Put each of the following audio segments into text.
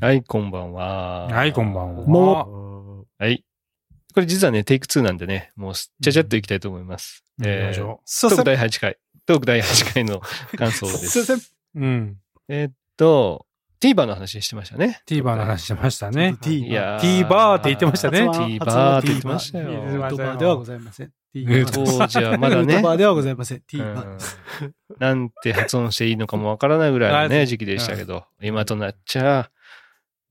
はい、こんばんは。はい、こんばんは。もはい。これ実はね、テイク2なんでね、もうちゃちゃっといきたいと思います。うん行きましー。トーク第8回。トーク第8回の 感想ですす。いません。う。うん。えーっと、TVer の話してましたね。TVer の話してましたね。T いやー TVer って言ってましたね TVer って言ってましたよ TVer ではございません。え TVer 当時はまだね言葉ではございません。う TVer。んなんて発音していいのかもわからないぐらいのあね、時期でしたけど、今となっちゃ、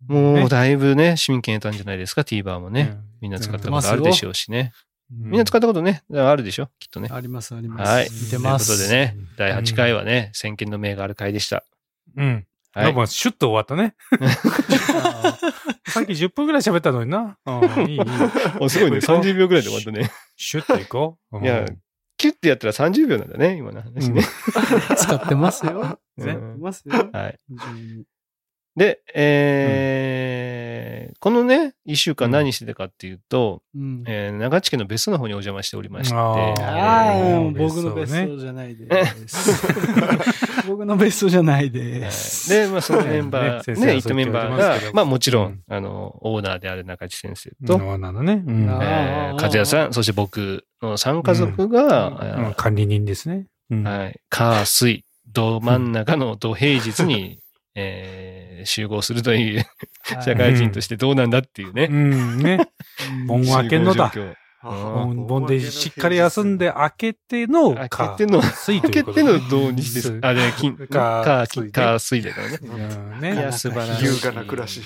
もうだいぶね、市民権得たんじゃないですか、TVer もね。みんな使ったことあるでしょうしね。みんな使ったことね、あるでしょ？きっとね。あります、あります。はい。見てます。ということでね、第8回はね、先見の明がある回でした。うん。はい。シュッと終わったね。さっき10分くらい喋ったのにな。うん、いい、いい。おすごいね、30秒ぐらいで終わったね。シュッといこう。うんいや、キュッてやったら30秒なんだね、今の話ね。使ってますよ。うん使ってますよ。はい。で、えーこのね、1週間何してたかっていうと、うん。えー長地家の別荘の方にお邪魔しておりまして、あーあ僕の別別荘じゃないです。僕の別荘じゃないです。で、まあ、そのメンバー、ね先生ね、メンバーがまあ、もちろん、うん。あの、オーナーである中地先生と、そうなのね。うん。えー、和也さん、そして僕の3家族が、うん。え管理人ですね。うん。ーはい、火、水、ど真ん中の土平日に、えー集合するという社会人としてどうなんだっていうね。うん、ね。盆明けのだ盆盆でしっかり休んで開けての、開けての水開けての土日です。あ、で、金、か金、火、水だからね。うんいや、ね。素晴らしい。優雅な暮らし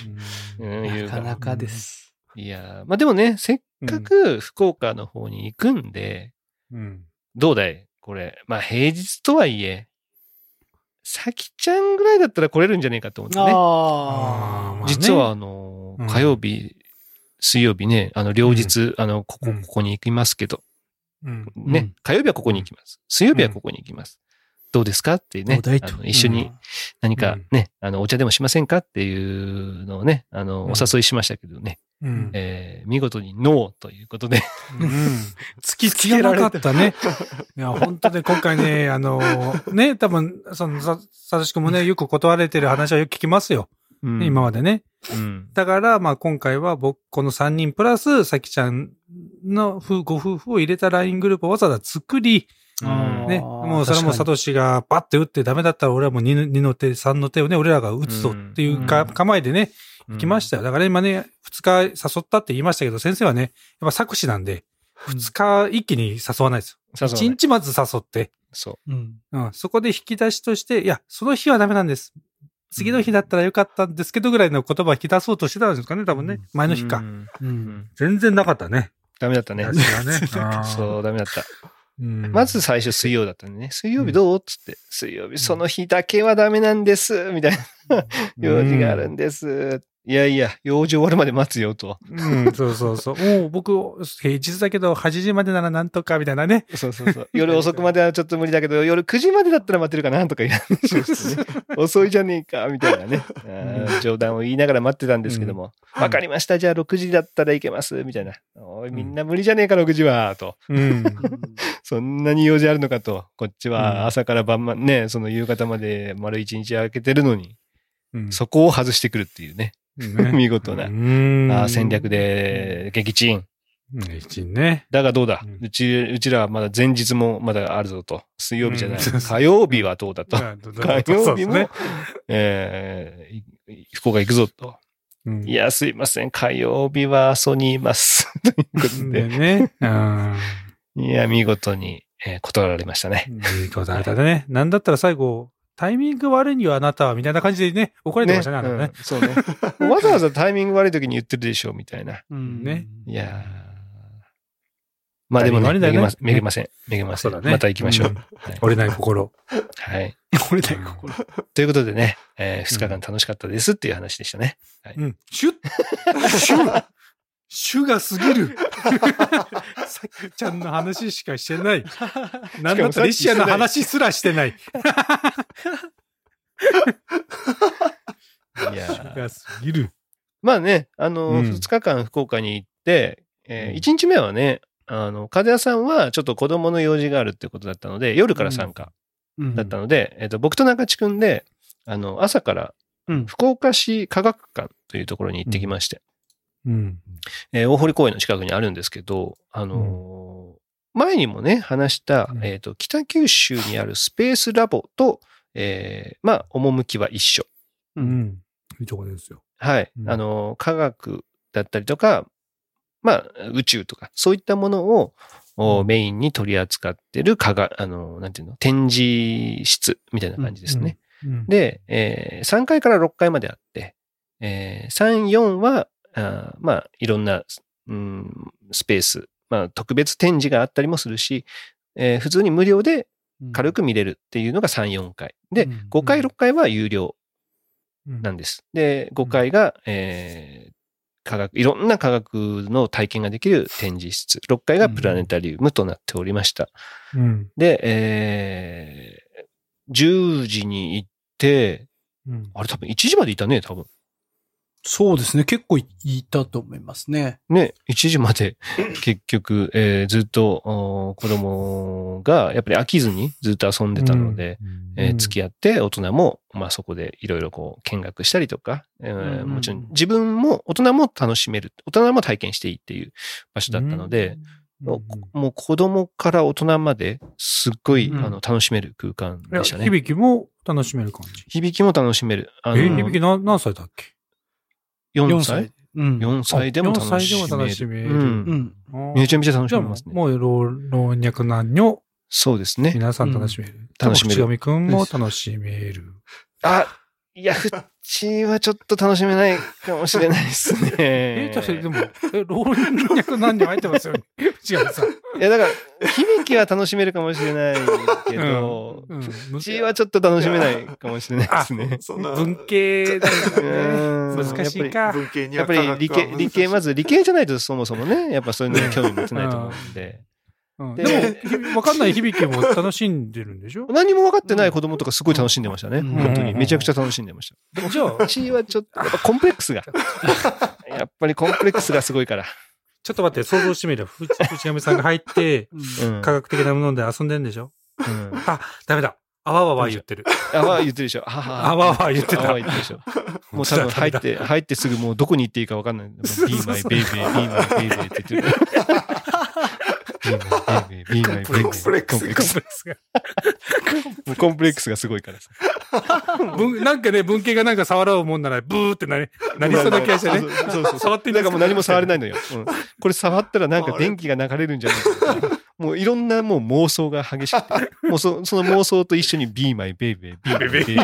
なかなかです。いやー、まあでもね、せっかく福岡の方に行くんで、うん。どうだい？これ。まあ平日とはいえ、さきちゃんぐらいだったら来れるんじゃねえかと思ってね。ああーまあね実はあのうん、火曜日、水曜日ね、あの、両日、あの、ここ、うんここに行きますけど、うん。ね、うん火曜日はここに行きます。水曜日はここに行きます。どうですか？ってい、とあの一緒に何かうんね、あの、お茶でもしませんか？っていうのをね、あの、うんお誘いしましたけどね、うん。えー見事にノーということで、うん。突きつけられかったね。いや、本当で今回ね、あの、ね、多分、その、さ、さとしくんもね、よく断られてる話はよく聞きますよ。うん今までね。うん。だから、まあ今回は僕、この3人プラス、さきちゃんの夫ご夫婦を入れた LINE グループをわざわざ作り、うんね、もうそれはもうサトシがバッて打ってダメだったら俺はもう 2, 2の手、3の手をね、俺らが打つぞっていうか、うん構えでね、来ましたよ。だから今ね、2日誘ったって言いましたけど、先生はね、やっぱ作詞なんで、2日一気に誘わないですよ。1誘わない日まず誘って、そうん。うん、そこで引き出しとして、いや、その日はダメなんです。次の日だったらよかったんですけどぐらいの言葉を引き出そうとしてたんですかね、多分ね。う。前の日か。うん全然なかったね。ダメだったね。ね。そう、ダメだった。うんまず最初水曜だったんでね。水曜日どう？つって。水曜日その日だけはダメなんです。みたいな。用事があるんです。いやいや、用事終わるまで待つよと。うん、そうそうそう。もう僕、平日だけど8時までならなんとかみたいなね。そうそうそう。夜遅くまではちょっと無理だけど、夜9時までだったら待てるかなとか言う話をしてね。遅いじゃねえか、みたいなね。冗談を言いながら待ってたんですけども。わ、かりました。じゃあ6時だったらいけます。みたいな。おい、みんな無理じゃねえか、6時は。と。うん。そんなに用事あるのかと。こっちうんは朝から晩ま、ね、その夕方まで丸一日空けてるのに、うんそこを外してくるっていうね。ね 見事なうんあー戦略。で撃沈。うん一ね。だがどうだ、うんうち、うちらはまだ前日もまだあるぞと。水曜日じゃない。うん火曜日はどうだと。火火曜日も、えーい福岡行くぞと。いや、すいません。火曜日は阿蘇にいます。ということでで。ね。うん。いや、見事に、えー断られましたね。いいことあれだね。なんだったら最後、タイミング悪いにはあなたは、みたいな感じでね、怒られてましたね、あのねうん。そうね。わざわざタイミング悪い時に言ってるでしょ、みたいな。うんね。いやーまあでもね、めげません。めげません。めげままた行きましょう。うんはい折れない心。はい。俺だよ、心。ということでね、え2日間楽しかったですっていう話でしたね。うん。シュッシュシュが過ぎる。さきちゃんの話しかしてない。なんだったらリシアの話すらしてない。いやシュ が過ぎる。まあね、あの、うん2日間福岡に行って、えうん1日目はね、あの、風谷さんはちょっと子供の用事があるってことだったので、夜から参加だったので、えっと、僕と中地くんで、あの、朝から、うん。福岡市科学館というところに行ってきまして、うん。えー大堀公園の近くにあるんですけど、あのー前にもね、話した、うんえっ、と、北九州にあるスペースラボと、えーまあ、趣は一緒。う。うんん。いいとこですよ。はい。うんあのー科学だったりとか、まあ、宇宙とか、そういったものを、おうんメインに取り扱ってる科学、あのーなんていうの、展示室みたいな感じですね。うん。で、えー3階から6階まであって、えー3、4は、あーまあ、いろんな、うん、スペース、まあ、特別展示があったりもするし、えー普通に無料で軽く見れるっていうのが3、4階。で、うん5階、6階は有料うんなんです。で、5階が、えー科学、いろんな科学の体験ができる展示室。6階がプラネタリウムとなっておりました。うん。で、えー10時に行って、うん。あれ多分1時までいたね、多分。そうですね。結構いいたと思いますね。ね、1時まで 結局、えーずっとお子供がやっぱり飽きずにずっと遊んでたので、えー付き合って大人も、まあそこでいろいろこう見学したりとか、えーうんうんもちろん自分も大人も楽しめる、大人も体験していいっていう場所だったので、うん、もう子供から大人まですっごい、うんあの楽しめる空間でしたね。響きも楽しめる感じ。響きも楽しめる。あのえ、響き何何歳だっけ？4歳？うん。?4 歳でも楽しめる。あ4歳でも楽しめるうんうん。めちゃめちゃ楽しめますね。う、もう老老若男女、そうですね。皆さん楽しめる。楽しめる口上くんも楽しめる。あ、いや、フッチはちょっと楽しめないかもしれないですね。え、確かにでも、え、老若男女入ってますよね？違うさ。いや、だから、響きは楽しめるかもしれないけど、うん。うちはちょっと楽しめないかもしれないですね。そんな文系だからね。うん難しいか。文系にやっぱりは理系、理系、まず理系じゃないとそもそもね、やっぱそういうのに興味持てないと思うんで。うんででも、わかんない響きも楽しんでるんでしょ？何も分かってない子供とかすごい楽しんでましたね。うん本当に。めちゃくちゃ楽しんでました。じゃあ、うちはちょっと、やっぱコンプレックスが。やっぱりコンプレックスがすごいから。ちょっと待って、想像してみる。ふ内上さんが入って、うん。科学的なもので遊んでんでしょ？うんあ、ダメだ。あわわわ言ってる。あわ言ってるでしょ。あはあわわ言ってたあわ言ってるでしょ。もう多分入って、入ってすぐもうどこに行っていいか分かんない。もう be my baby, be my baby って言ってる。be my baby, be my baby. コンプレックスコンプレックスもうコンプレックスがすごいからさ。文なんかね、文系がなんか触ろうもんなら、ブーってなり、なりそうな気がしてね。そうそう。触ってなんかもう何も触れないのよ。うんこれ触ったらなんか電気が流れるんじゃないかとか。もういろんなもう妄想が激しくて。もうそその妄想と一緒に be my baby, be my baby.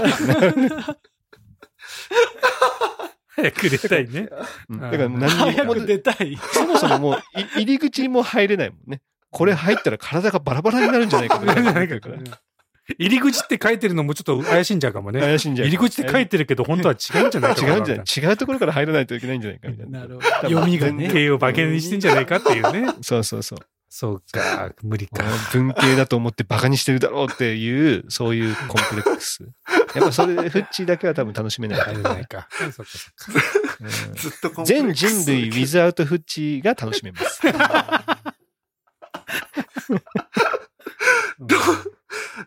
早く出たいね。うんだから何にも早く出たい。そもそももうい入り口にも入れないもんね。これ入ったら体がバラバラになるんじゃないかと。入り口って書いてるのもちょっと怪しいんじゃうかもね。怪しいんじゃ入り口って書いてるけど、本当は違うんじゃないか違うんじゃない違うところから入らないといけないんじゃないかみたいな。なるほど。読みがね。経を馬券にしてんじゃないかっていうね。そうそうそう。そうか、無理か。文系だと思ってバカにしてるだろうっていう、そういうコンプレックス。やっぱそれでフッチーだけは多分楽しめない。入れないか。そっかそっか。うんずっとコンプレッ全クス人類 without フッチーが楽しめます。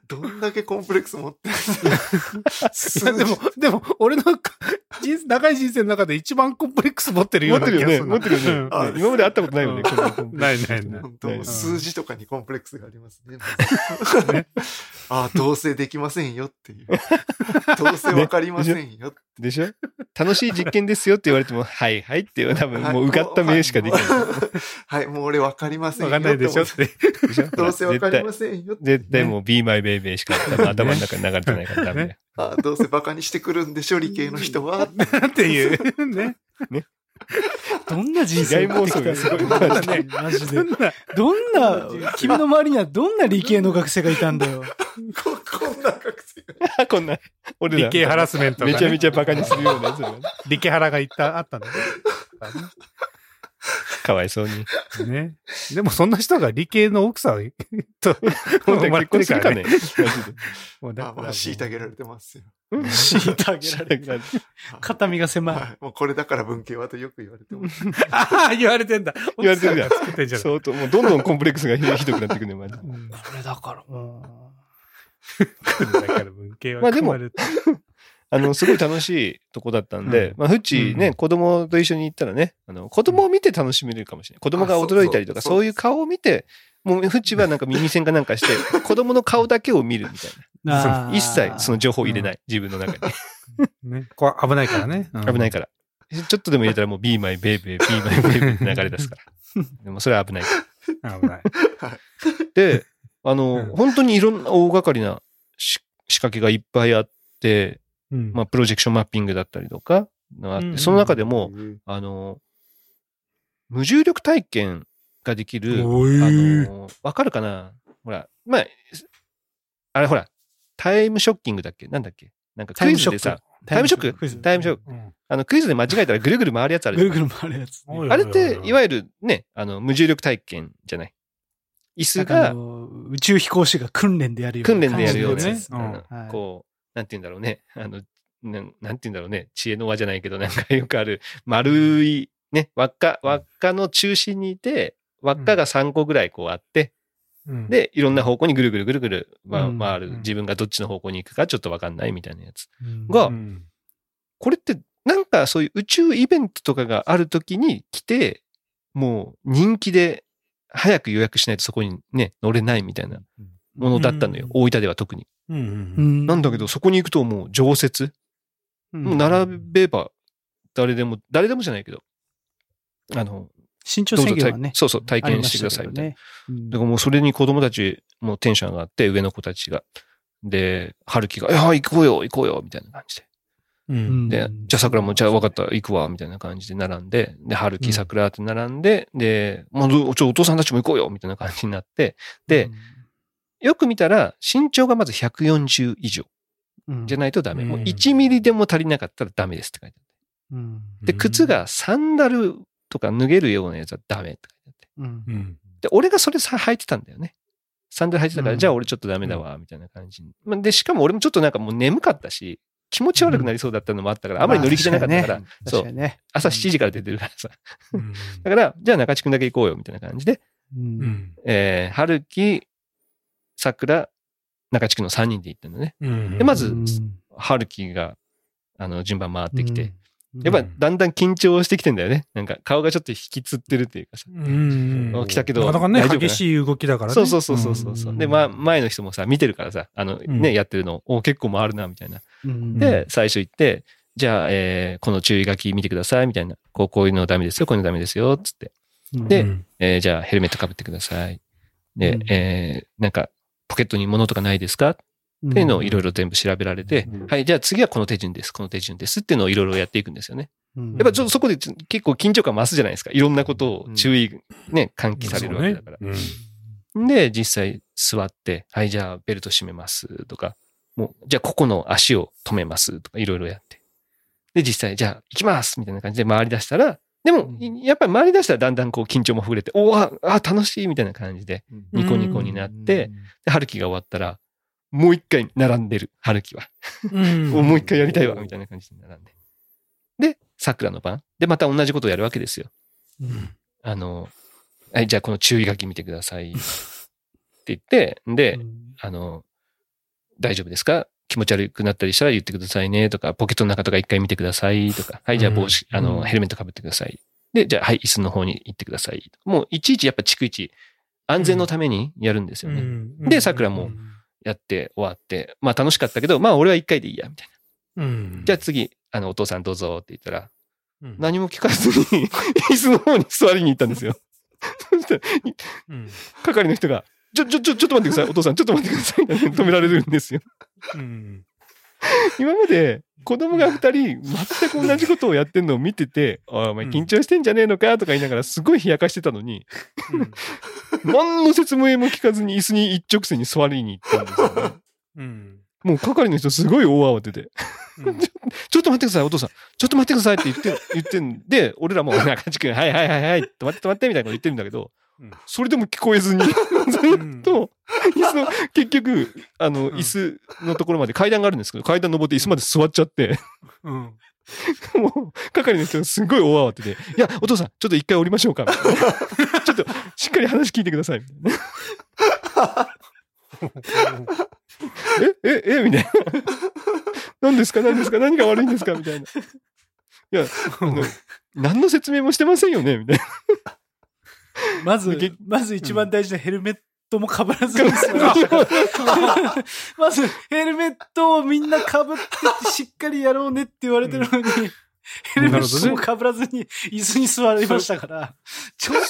どんだけコンプレックス持ってるいやでも、でも、俺の長い人生の中で一番コンプレックス持ってるような持ってるよね。気がするな。持ってるよねうんあね。今まで会ったことないよね。ないないない。本当ね数字とかにコンプレックスがありますね。ああ、どうせできませんよっていう。どうせわかりませんよ。でしょ？楽しい実験ですよって言われても、はいはいっていう、多分もう受かった名しかできない。はい、もう俺わかりませんよ。わかんないでしょって。どうせわかりま絶せんよ。対絶対もう be my baby しか頭の中に流れてないからダメ。ああどうせバカにしてくるんでしょ、理系の人は。っていう。ね。どんな人生妄想がすごいマジで。マジでそんな、どんな、君の周りにはどんな理系の学生がいたんだよ。ここんな学生が。こんな、俺ら理系ハラスメントがねめちゃめちゃバカにするようなやつ理系ハラが言った、あったんだね。かわいそうに。ね。でもそんな人が理系の奥さん と、本当に結婚するかてるからね？ね。マジでもうだあまあ、虐げられてますよ。虐げられる。肩身が狭い。はい。もうこれだから文系はとよく言われてます。ああ、言われてんだ。言われてるじゃん奥さが作ってんじゃん。相当、もうどんどんコンプレックスがひひどくなっていくね、マジで。うんこれだから。うんだから文系はまあでもあの、すごい楽しいとこだったんで、うんまあ、フッチね、うん子供と一緒に行ったらね、あの、子供を見て楽しめるかもしれない。子供が驚いたりとか、あそういう顔を見て、もうフッチはなんか耳栓かなんかして、子供の顔だけを見るみたいな。一切その情報を入れない。自分の中に。ね。これ危ないからね。うん危ないから。ちょっとでも入れたらもう be my baby, be my baby って流れ出すから。でもそれは危ない。危ない。で、あの、うん本当にいろんな大掛かりなし仕掛けがいっぱいあって、うん。まあ、プロジェクションマッピングだったりとか、あって、うんその中でも、うんあの、無重力体験ができる、おあいの、わかるかな？ほら、まあ、あれほら、タイムショッキングだっけ？なんだっけ？なんかクイズでさ、タイムショック。タイムショック？うん。あの、クイズで間違えたらぐるぐる回るやつあるぐるぐる回るやつ。あれって、いわゆるね、あの、無重力体験じゃない？椅子が宇宙飛行士が訓練でやるような訓練でやるようなこう、なんて言うんだろうね。あの、なんなんて言うんだろうね。知恵の輪じゃないけど、なんかよくある、丸い、ね、輪っか、輪っかの中心にいて、輪っかが3個ぐらいこうあって、うん、で、いろんな方向にぐるぐるぐるぐる、回る。うん自分がどっちの方向に行くかちょっとわかんないみたいなやつ。うんがうんこれって、なんかそういう宇宙イベントとかがあるときに来て、もう人気で早く予約しないとそこにね、乗れないみたいなものだったのよ。うん大分では特に。うんううんんなんだけど、そこに行くともう常設？もう並べば、誰でも、誰でもじゃないけど、あの、身長制限はね。そうそう、体験してくださいみたいな。ね。うんだからもうそれに子供たちもテンション上がって、上の子たちが。で、春樹が、いや、行こうよ、行こうよ、みたいな感じで。うんで、じゃあ桜も、じゃあ分かった、行くわ、みたいな感じで並んで、で、春樹、うん桜って並んで、で、もうど、ちょ、お父さんたちも行こうよ、みたいな感じになって、で、よく見たら、身長がまず140以上うん。じゃないとダメ。もううん1ミリでも足りなかったらダメですって書いてあって。うん。で、靴がサンダルとか脱げるようなやつはダメって書いてあって。うん。うん。で、俺がそれさ履いてたんだよね。サンダル履いてたから、うん。じゃあ俺ちょっとダメだわ、みたいな感じ。に。まあで、しかも俺もちょっとなんかもう眠かったし、気持ち悪くなりそうだったのもあったから、あまり乗り気じゃなかったから、そう。朝7時から出てるからさ。うん。だから、じゃあ中地くんだけ行こうよ、みたいな感じで、ううんん。えー、春樹、桜、中地区の3人で行ったんだね。うんでまずうん春樹が、あの、順番回ってきて、うんやっぱだんだん緊張してきてんだよね。なんか顔がちょっと引きつってるっていうかさ。うん来たけどなかなかね激しい動きだからね。そうそうそうそうそうで、ま、前の人もさ、見てるからさ、あの、うんね、やってるの、お結構回るな、みたいな。うんで、最初行って、じゃあ、えーこの注意書き見てください、みたいな。こう、こういうのダメですよ、こういうのダメですよ、つって。でうんえーじゃあ、ヘルメットかぶってください。で、うんえーなんか、ポケットに物とかないですか？っていうのをいろいろ全部調べられて、うんはい、じゃあ次はこの手順です、この手順ですっていうのをいろいろやっていくんですよね。うん。やっぱちょっとそこで結構緊張感増すじゃないですか。いろんなことを注意、ね、喚起されるわけだから。で、実際座って、はい、じゃあベルト締めますとか、もう、じゃあここの足を止めますとか、いろいろやって。で、実際、じゃあ行きますみたいな感じで回り出したら、でも、やっぱり回り出したらだんだんこう緊張もほぐれて、おーあ、あ楽しいみたいな感じで、ニコニコになって、で、春樹が終わったら、もう一回並んでる、春樹は。うん もう一回やりたいわ、みたいな感じで並んで。で、桜の番。で、また同じことをやるわけですよ。うんあの、はい、じゃあこの注意書き見てください。って言って、で、あの、大丈夫ですか？気持ち悪くなったりしたら言ってくださいねとか、ポケットの中とか一回見てくださいとか、はい、じゃあ帽子、あの、うんヘルメットかぶってください。で、じゃあ、はい、椅子の方に行ってください。もう、いちいちやっぱ逐一、安全のためにやるんですよね。うんで桜もやって終わって、まあ楽しかったけど、まあ俺は一回でいいや、みたいな。うんじゃあ次、あの、お父さんどうぞって言ったら、うん何も聞かずに、椅子の方に座りに行ったんですよ。そしたら、うん係の人が、ちょ、ちょ、ちょ、ちょっと待ってください。お父さん、ちょっと待ってください。止められるんですよ。うん今まで子供が二人全く同じことをやってんのを見てて、お前緊張してんじゃねえのかとか言いながらすごい冷やかしてたのに、何の説明も聞かずに椅子に一直線に座りに行ったんですよね。うんもう係の人すごい大慌てで、うん ちょっと待ってください、お父さん。ちょっと待ってくださいって言って、言ってんで、俺らも中地君、はいはいはいはい、止まって止まってみたいなこと言ってるんだけどうん、それでも聞こえずに、ずっと、椅子の、結局、あの、ん椅子のところまで階段があるんですけど、階段登って椅子まで座っちゃって、うん もう、係の人がすごい大慌てで、いや、お父さん、ちょっと一回降りましょうか。ちょっと、しっかり話聞いてください。みたいなえ、え、えみたいな。何ですか何ですか何が悪いんですかみたいな。いや、あの何の説明もしてませんよねみたいな。まずげ、まず一番大事なヘルメットも被らずに済みましたから。まず、ヘルメットをみんな被ってしっかりやろうねって言われてるのに、ヘルメットも被らずに椅子に座りましたから、ちょっと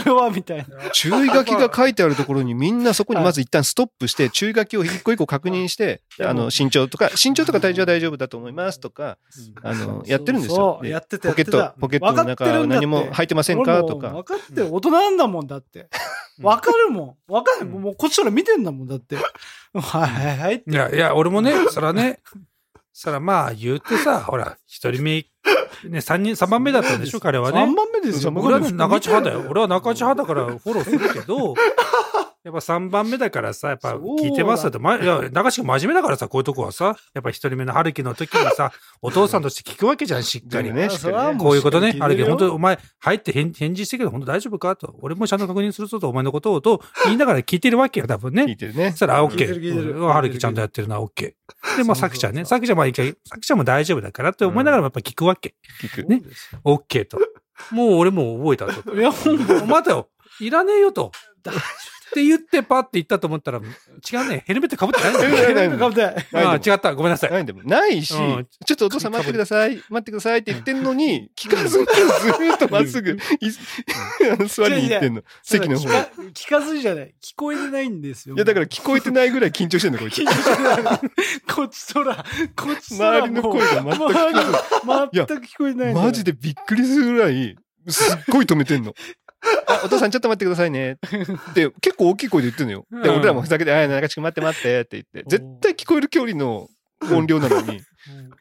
それはみたいな。注意書きが書いてあるところにみんなそこにまず一旦ストップして、注意書きを一個一個確認して、あの、身長とか、身長とか体重は大丈夫だと思いますとか、あの、やってるんですよそ。うでやってたポケットポケットの中何も入ってませんかとか分。かってる。大人なんだもんだって。分かるもん。分かる。もうこっちから見てんだもんだって。はいはいはい。いや、いや、俺もね、そらね、そらまあ言うてさ、ほら、一人目、ね、三人、三番目だったんでしょ、彼はね。3番目ですよ。俺はね、中地派だよ。俺は中地派だからフォローするけど、やっぱ3番目だからさ、やっぱ聞いてますよって、ま、いや、中地君真面目だからさ、こういうとこはさ、やっぱ一人目の春樹の時にさ、お父さんとして聞くわけじゃん、しっかり。ね、こういうことね。春樹、本当当お前、入って返返事してけど、本当大丈夫か？と。俺もちゃんと確認するぞと、お前のことを、と言いながら聞いてるわけよ、多分ね。聞いてるねそし。たら、あ、オッケー。春樹ちゃんとやってるな、オッケー。で、まあ、さきちゃんね。さきちゃんも一回、さきちゃんも大丈夫だからって思いながらもやっぱ聞くわけ。聞く。ねオッケーと。もう俺も覚えたと。いや、待てよ。いらねえよと。って言ってパッて言ったと思ったら、違うね。ヘルメット被ってないんだよ。ヘルメットかぶってない。あ違った。ごめんなさい。ないでもないし、うんちょっとお父さん待ってください、待ってくださいって言ってんのに、聞かずにずーっとまっすぐ、座りに行ってんの。席の方に。聞か聞かずにじゃない。聞こえてないんですよ。いや、だから聞こえてないぐらい緊張してんの、こいつ。こっちとら、こっちとら周りの声が全く聞こえてない。全く聞こえてない。マジでびっくりするぐらい、すっごい止めてんの。あお父さんちょっと待ってくださいね。って、結構大きい声で言ってんのよ。で、うん俺らもふざけて、あ、中地君待って待ってって言って、絶対聞こえる距離の音量なのに、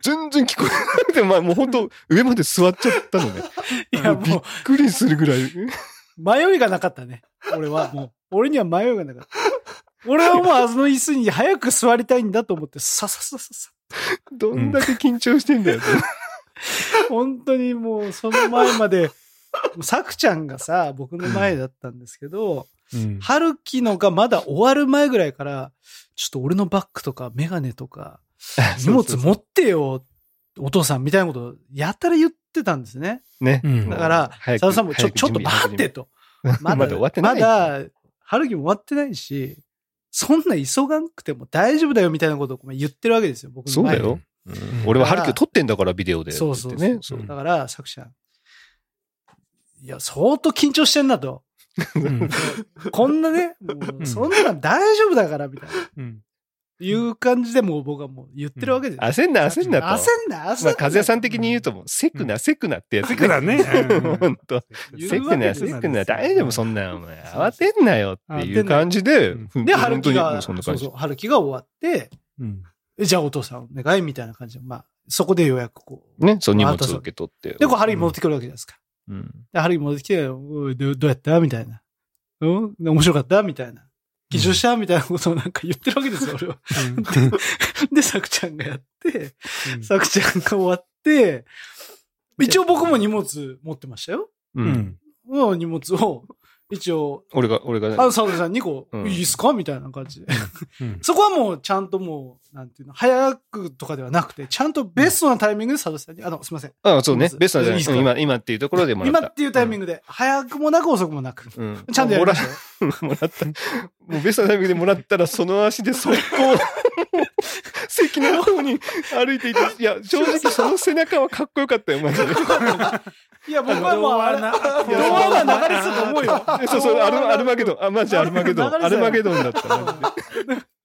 全然聞こえなくて、まあもう本当上まで座っちゃったのね。いや、びっもくりするぐらい。う、迷いがなかったね。俺は、もう。俺には迷いがなかった。俺はもうあの椅子に早く座りたいんだと思って、さささささ。どんだけ緊張してんだよ。本当にもう、その前まで、さくちゃんがさ、僕の前だったんですけど、うん春樹のがまだ終わる前ぐらいから、ちょっと俺のバッグとかメガネとか、荷物持ってよ、お父さんみたいなことをやったら言ってたんですね。ね。うんだから、佐野さんもちょ、ちょっと待ってと。まだ終わってないまだ、春樹も終わってないし、そんな急がなくても大丈夫だよみたいなことを言ってるわけですよ、僕の前にそうだよ。俺は春樹を撮ってんだから、ビデオで。そうそう。ね。だから、作者。いや、相当緊張してんなと。うん こんなね、そんなの大丈夫だから、みたいな。うんいう感じでもう僕はもう言ってるわけです。焦んな、焦んなと。焦んな、焦んな。まあ、和也さん的に言うともう、セクな、セクなってやつ。セクだね。ほんと。言セクな、うわけですセクな、大丈夫、そんな、お前。慌てんなよっていう感じで、うんで、春樹が、うそそうそう、。春樹が終わって、うんえじゃあお父さんお願いみたいな感じで、まあ、そこでようやくこう。ね、そう荷物受け取って。で、こう、春樹戻ってくるわけじゃないですか。うん。で、春樹戻ってきて、おいどどうやった？みたいな。うん？面白かった？みたいな。緊張した？みたいなことをなんか言ってるわけですよ、俺は。で、さくちゃんがやって、さくちゃんが終わって、一応僕も荷物持ってましたよ。う。うんんもう荷物を、一応、俺が、俺がねあ、佐藤さんにこう、うんいいっすか？みたいな感じで。うん そこはもうちゃんともう、なんていうの、早くとかではなくて、ちゃんとベストなタイミングで佐藤さんに、あの、すいません。あ、そうねベストないいいっすか？うん今、今っていうところでもらった。今っていうタイミングで、早くもなく遅くもなく。うん。ちゃんとやりましたよ。もらった。もうベストなタイミングでもらったら、その足で速攻、席の方に歩いていて、いや、正直その背中はかっこよかったよ、マジで。いや、僕はもう、あれ、な動画が流れてたと思うよ。でそうそう、アルアルマゲドン。あ、マジアルマゲドン。アルマゲドンだった、マジで。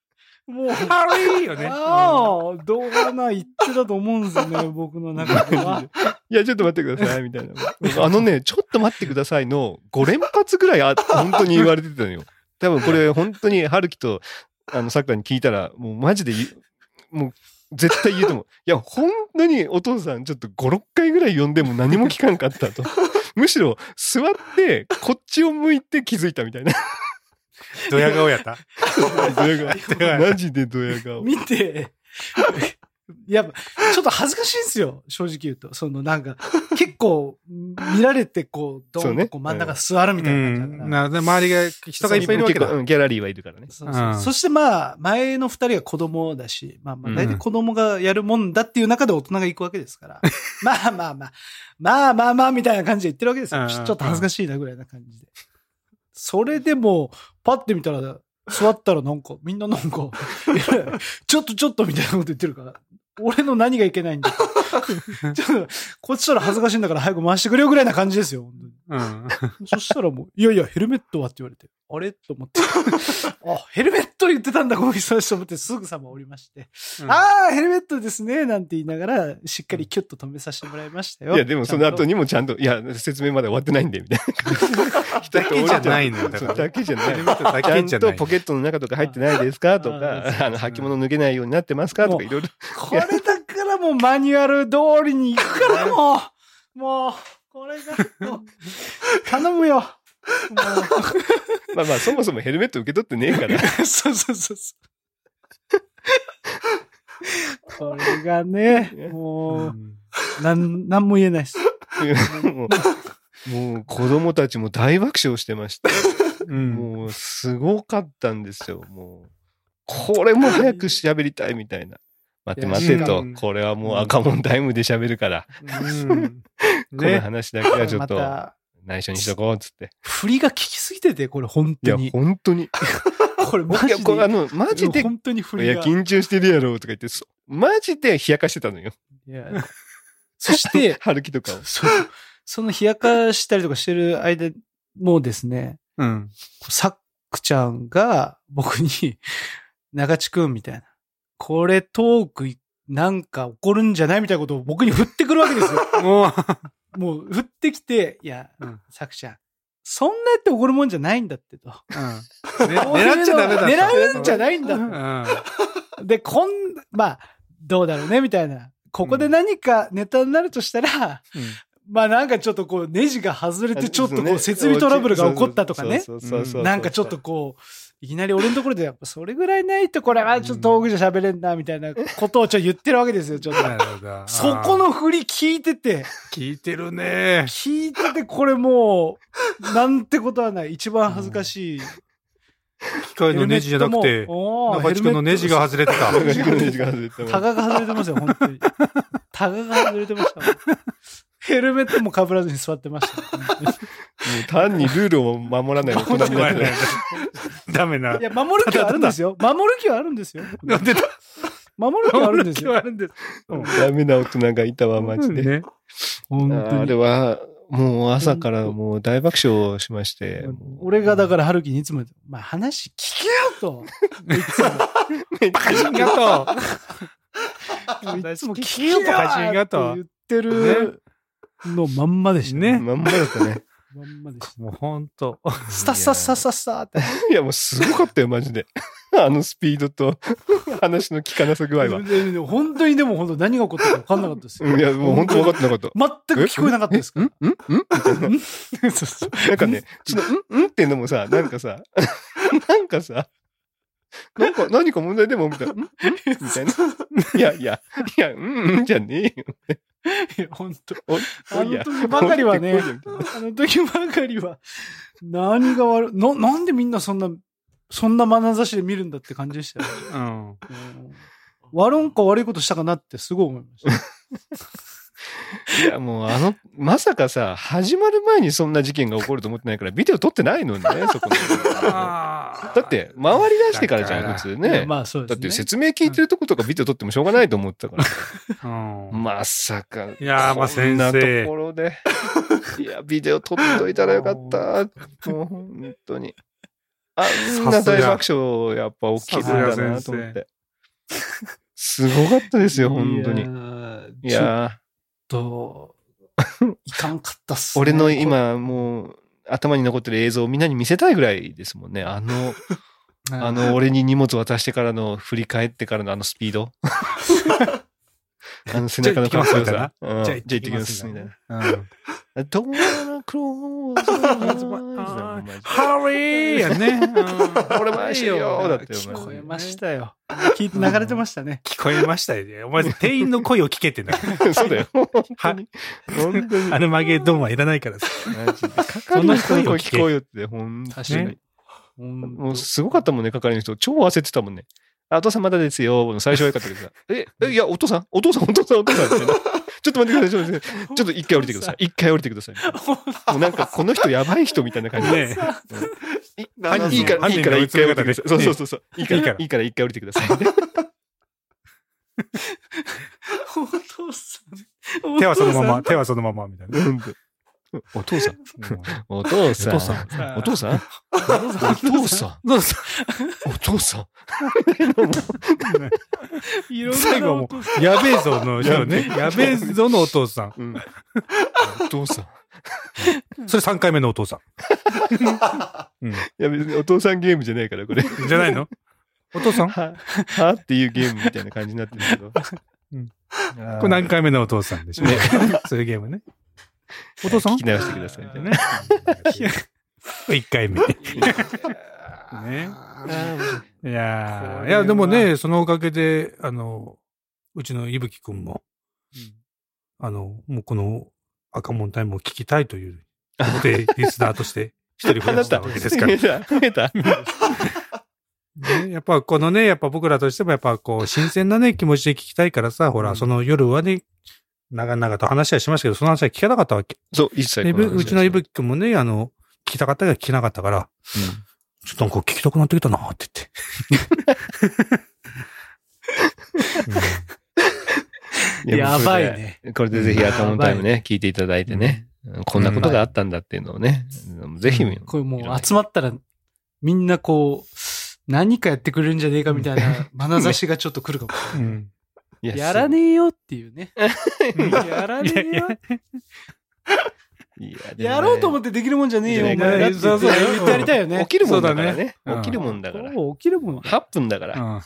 もう、軽いよね。ああ、動画な言ってたと思うんですよね、僕の中では。いや、ちょっと待ってください、みたいな。あのね、ちょっと待ってくださいの5連発ぐらいあ、本当に言われてたのよ。多分これ、本当に、春樹と、あの、サッカーに聞いたら、もうマジで言う、もう、絶対言うと思う。いや、本当にお父さん、ちょっと5、6回ぐらい呼んでも何も聞かんかったと。むしろ、座って、こっちを向いて気づいたみたいな。ドヤ顔やった？ドヤ顔マジでドヤ顔。見て、やっぱ、ちょっと恥ずかしいんですよ、正直言うと。そのなんか、結構、見られて、こう、どんねとこう真ん中座るみうたいな感じだから。ん。なで周りが、人がいっぱいいるわけだギャラリーはいるからね。そうそううんそしてまあ、前の二人は子供だし、まあまあ、うん大体子供がやるもんだっていう中で大人が行くわけですから、まあまあまあ、まあまあまあ、みたいな感じで言ってるわけですよ。うんちょっと恥ずかしいなぐらいな感じで。それでも、パッて見たら、座ったらなんか、みんななんか、ちょっとちょっとみたいなこと言ってるから、俺の何がいけないんだ ちょっと、こっちから恥ずかしいんだから早く回してくれよぐらいな感じですよ、本当に。うん。そしたらもう、いやいや、ヘルメットはって言われて、あれ？と思って。あ、ヘルメット言ってたんだ、この人たちと思って、すぐさま降りまして。ああ、ヘルメットですね、なんて言いながら、しっかりキュッと止めさせてもらいましたよ。いや、でもその後に。にもちゃんと、いや、説明まだ終わってないんで、みたいな。だけじゃないのよだからそうだけじゃない。ちゃんとポケットの中とか入ってないですか？とあかー、あの、履物脱げないようになってますか？とか、いろいろ。これだもうマニュアル通りに行くからもう、もう、これが、もう頼むよ。もまあまあ、そもそもヘルメット受け取ってねえから。う、そうそうそうそう。これがね、もう、なん、なんも言えないです。もう、もう子供たちも大爆笑してました。うん。もう、すごかったんですよ。もう、これも早く喋りたいみたいな。待って待てとうん。これはもう赤門タイムで喋るから、うん。このね。話だけはちょっと内緒にしとこうっつって。振りが効きすぎてて、これ本いや、当に。本当に。これマいや、ジで。これあの、マジで、本当に振いや、りが。緊張してるやろとか言って、そマジで冷やかしてたのよ。いやそして、春樹とかを。そその冷やかしたりとかしてる間もですね、うん。さっくちゃんが僕に、長地くんみたいな、これトークなんか起こるんじゃないみたいなことを僕に振ってくるわけですよ。もう、もう振ってきて、いやうん、さくちゃん、そんなやって怒るもんじゃないんだってと。うん。ね狙っちゃダメだと。狙うんじゃないんだうん。で、こん、まあ、どうだろうね、みたいな。ここで何かネタになるとしたら、まあなんかちょっとこう、ネジが外れてちょっとこう、設備トラブルが起こったとかね。なんかちょっとこう、いきなり俺のところでやっぱそれぐらいないとこれはちょっと遠くじゃ喋れんな、みたいなことをちょっと言ってるわけですよ、ちょっと。なるほど。そこの振り聞いてて、聞いてるね。聞いててこれもう、なんてことはない。一番恥ずかしい。機械のネジじゃなくて、中地君のネジが外れてた。中地君のネジが外れてタガが外れてますよ、本当に。タガが外れてました。ヘルメットも被らずに座ってました。単にルールを守らない 大人になって ダメな。いや、守る気はあるんですよ。守る気はあるんですよ。なんでだ守る気はあるんですよ。あるんです。ダメな大人がいたわ、マジで。ね。本あ当に。れは、もう朝からもう大爆笑しまして。俺がだから、春樹にいつも、まあ話聞けよと。いつも。ありがといつも聞聞けよとけよとか言ってるのまんまでした。ねまんまだったね。まんまでした。う。もうほんと。スタッサッサッサッサーって。いや、もうすごかったよ、マジで。あのスピードと 話の聞かなさ具合は。本当にでも本当何が起こったか分かんなかったですよ。いや、もう本当分かってなかった。全く聞こえなかったですか？ん？ん？ん？みたいな。ん？かね、その、ん？ん？っていうのもさ、なん？かさ、なん？かさ、なんか、何か問題でも？みたいな。ん？ん？みたいな。いやいや、いや、うんうんじゃねえよ。いや本当。おあの時ばかりはねあの時ばかりは、何が悪い、な、なんでみんなそんな、そんな眼差しで見るんだって感じでしたよ。うん。うん悪んか悪いことしたかなってすごい思いました。いや、もうあの、まさかさ、始まる前にそんな事件が起こると思ってないから、ビデオ撮ってないのにね、そこに。だだって、回り出してからじゃん、普通ね。まあそうだってですね。説明聞いてるとことかビデオ撮ってもしょうがないと思ってたから。うん。まさか。いやーまあこんなと先生ころで。いや、ビデオ撮っといたらよかった。もう本当に。あんな大爆笑やっぱ起きるんだなと思って。すごかったですよ、本当いに。やいやと、いかんかったっすー、ね。俺の今もう頭に残ってる映像をみんなに見せたいぐらいですもんね。あの、あの、俺に荷物渡してからの振り返ってからのあのスピード。あの背中のかっこよさ。うんじゃあ行ってきます、みたいな。うん。don't wanna close my eyes ハリーやね。うん俺も愛してるよだってお前聞こえましたよ。聞いて流れてましたね。聞こえましたよね。お前、店員の声を聞けってんだから。そうだよ。本当に。本当に。アルマゲドンはいらないからさ。マジで係の声聞こえよって、本当に確かに。。もうすごかったもんね、係の人。超焦ってたもんね。あ、お父さんまだですよ。最初はよかったけどさ。え、え、いや、お父さん？お父さんお父さんお父さんみたいな。ちょっと待ってください。ちょっと待ってくださいちょっと一回降りてください。一回降りてください。もうなんか、この人やばい人みたいな感じで。ねいいいから、いいから一回降りてください。そうそうそうそう。いいから、いいからいいから一回降りてください。お父さん。手はそのまま、手はそのまま、みたいな。うんお父さん。うんお父さん。お父さんお父さんお父さん。お父さん。最後はもやべえぞの。やべえぞのお父さん。うんお父さん。それ3回目のお父さん。うん。いや別にお父さんゲームじゃないから、これ。じゃないの？お父さん？は、はっていうゲームみたいな感じになってるけど。これ何回目のお父さんでしょうね。そういうゲームね。お父さん？聞き直してくださいみたいな。ね。これ1回目。ね。いいやいや、でもね、そのおかげで、あの、うちのいぶきくんも、あの、もうこの赤門タイムを聞きたいというで、リスナーとして一人増やしたわけですから増。えた増えたね、やっぱこのね、やっぱ僕らとしてもやっぱこう、新鮮なね、気持ちで聞きたいからさ、ほら、うんその夜はね、長々と話はしましたけど、その話は聞かなかったわけ。そう、一切でこの話うちのいぶきくんもね、あの、聞きたかったけど聞けなかったから、ちょっとなんか聞きたくなってきたなって言って。うん やばい。ね。これでぜひ赤門タイムね、聞いていただいてね。こんなことがあったんだっていうのをね。ぜひ、うんこれもう集まったら、みんなこう、何かやってくれるんじゃねえかみたいな眼差しがちょっと来るかも。うんいやらねえよっていうね。やらねえよ。いややろうと思っってできるもんじゃねえよ、お前らって言やりたいよね起。きるもんだからねね。起きるもんだから。起きるもん。8分だから。うん。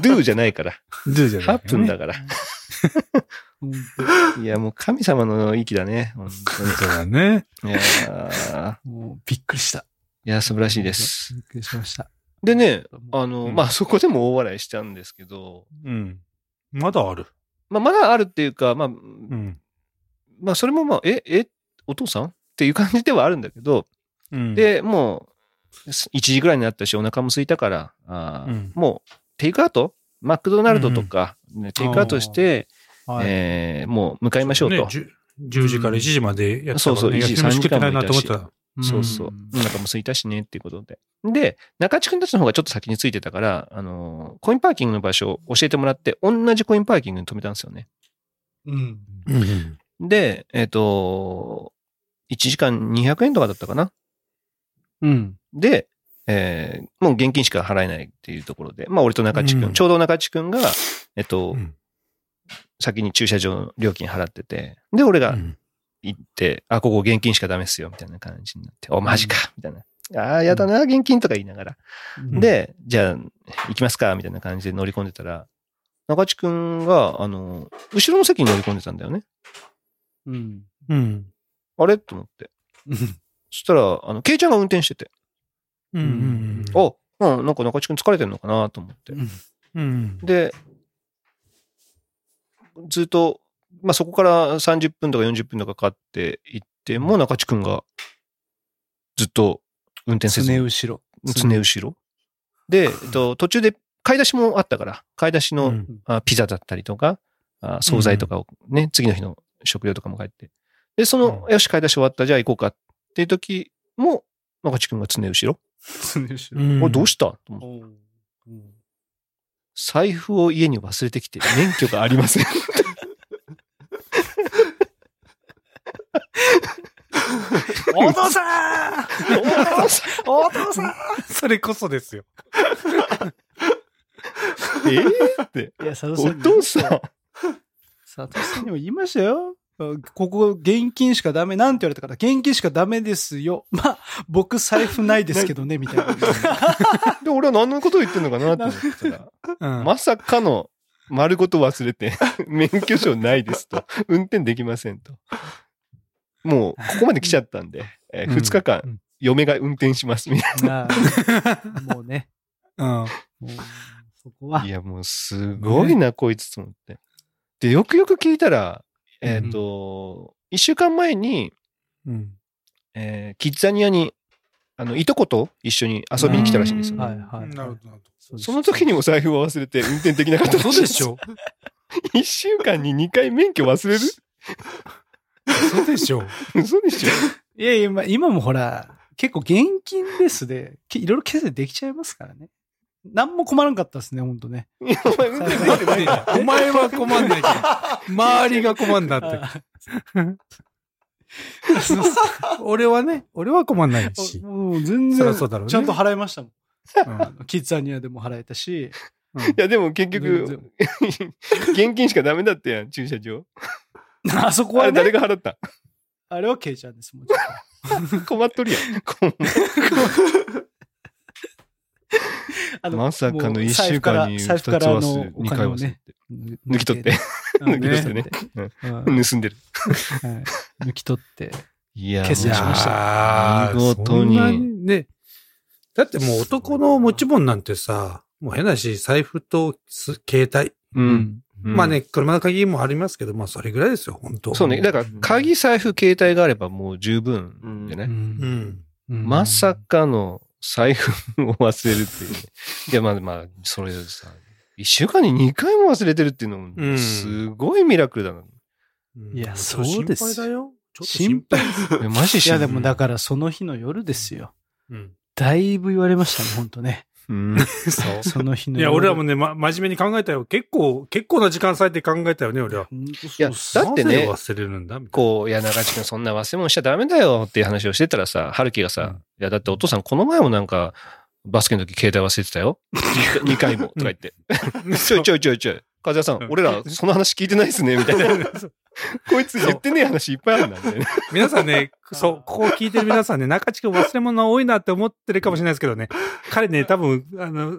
do じゃないから。do じゃない8分だから。うんいや、もう神様の域だね。本当に。そうだね。いやーもうびっくりした。いや、素晴らしいです。びっくりしました。でね、あの、うんまあ、そこでも大笑いしたんですけど、うん。まだある。まあ、まだあるっていうか、まあ、うん。まあ、それもまあ、え、え、お父さんっていう感じではあるんだけど、うん、で、もう、1時ぐらいになったし、お腹も空いたから、あーうんもう、テイクアウト？マクドナルドとか、ねテイクアウトして、はい。えーもう向かいましょうと。ね、10, 10時から1時までやってたそうそういや1時昼飯食ってないなと思って3た。そうそう。お腹も空いたしねっていうことで。で、中地君たちの方がちょっと先についてたから、あのーコインパーキングの場所を教えてもらって、同じコインパーキングに止めたんですよね。うん。うん。で、えっ、と、1時間200円とかだったかな。うん。で、えーもう現金しか払えないっていうところで、まあ俺と中地君、うんちょうど中地君が、えっと、うん先に駐車場の料金払ってて、で、俺がうん行って、あ、ここ現金しかダメっすよ、みたいな感じになって、お、マジか、みたいな。ああ、やだな、現金とか言いながら。んで、じゃあ、行きますか、みたいな感じで乗り込んでたら、中地くんが、あの、後ろの席に乗り込んでたんだよね。うん。うん。あれ？と思って。そしたら、あの、ケイちゃんが運転してて、うん。うん。あ、うん、なんか中地くん疲れてんのかなと思って。うん。で、ずっと、まあ、そこから30分とか40分とかかかっていっても、中地くんがずっと運転せずに常後ろ。常後ろ。で、えっと、途中で買い出しもあったから、買い出しの、うんあピザだったりとか、あ惣菜とかをね、次の日の食料とかも買って。で、その、うんよし、買い出し終わった、じゃあ行こうかっていう時も、中地くんが常後ろ。常後ろ。うん。これどうした？と思って財布を家に忘れてきて、免許がありません。お父さんお父さんそれこそですよ。えー？って。いや、佐お藤さん。父さん。佐藤さんにも言いましたよ。ここ、現金しかダメ。なんて言われたから、現金しかダメですよ。まあ、僕財布ないですけどね、みたいな。で、俺は何のことを言ってんのかなって思ってたら、うん。まさかの丸ごと忘れて、免許証ないですと。運転できませんと。もうここまで来ちゃったんで、え うん2日間、うん嫁が運転しますみたいまあもうね、うん。そこはな。い。や、もうすごいな、こいつと思って。で、よくよく聞いたら、えっ、と、一週間前に、うん。えーキッザニアに、あの、いとこと一緒に遊びに来たらしいんですよね。はいはいなるほど、なるそうですその時にも財布を忘れて運転できなかったほど。そうでしょょ 一週間に2回免許忘れる？そうでしょ嘘でしょいやいや、まあ今もほら、結構現金ベースで、けいろいろ決済できちゃいますからね。何も困らんかったですね、本当ね。いやお前運転できてないじゃん。お前は困んないけど、周りが困んだって。俺はね、俺は困んないし。もう全然、そうだろうねちゃんと払いましたもん。うんキッザニアでも払えたし、うんいや、でも結全局、現金しかダメだったやん、駐車場。あそこはあれ誰ね、が払った？あれはケイちゃんですもん。ちょっ困っとるやん。こんとあのまさかの一週間に財布から二つ忘れ、財布からのお二回忘れて。、抜き取って、うん抜き取ってね。うん盗んでる。はい抜き取って。いや、決済しました見事にね。だってもう男の持ち物なんてさ、もう変だし、財布とす携帯。うん。うんまあね、車の鍵もありますけど、まあそれぐらいですよ、本当そうね。だから、鍵、財布、携帯があればもう十分でうね。うん。んまさかの財布を忘れるっていうね。いや、まあまあ、それさ、一週間に2回も忘れてるっていうのうも、んすごいミラクルだな。うんいやそうです心配だよ。ちょっと心心配配。いやマジいや、でも、もだからその日の夜ですよ。うん。だいぶ言われましたね、本当ね。うん。そう。その日のいや、夜。俺らもね、ま、真面目に考えたよ。結構、結構な時間割いて考えたよね、俺は。いやそうだってね忘れるんだこう、いや、長地君そんな忘れ物しちゃダメだよっていう話をしてたらさ、春樹がさ、うんいや、だってお父さんこの前もなんか、バスケの時携帯忘れてたよ。2回も、とか言って。ちょいちょいちょいちょい。風谷さん、俺らその話聞いてないっすね、みたいな。こいつ言ってねえ話いっぱいあるんだね。皆さんね、そう、ここを聞いてる皆さんね、中地君忘れ物多いなって思ってるかもしれないですけどね、彼ね、多分、あの、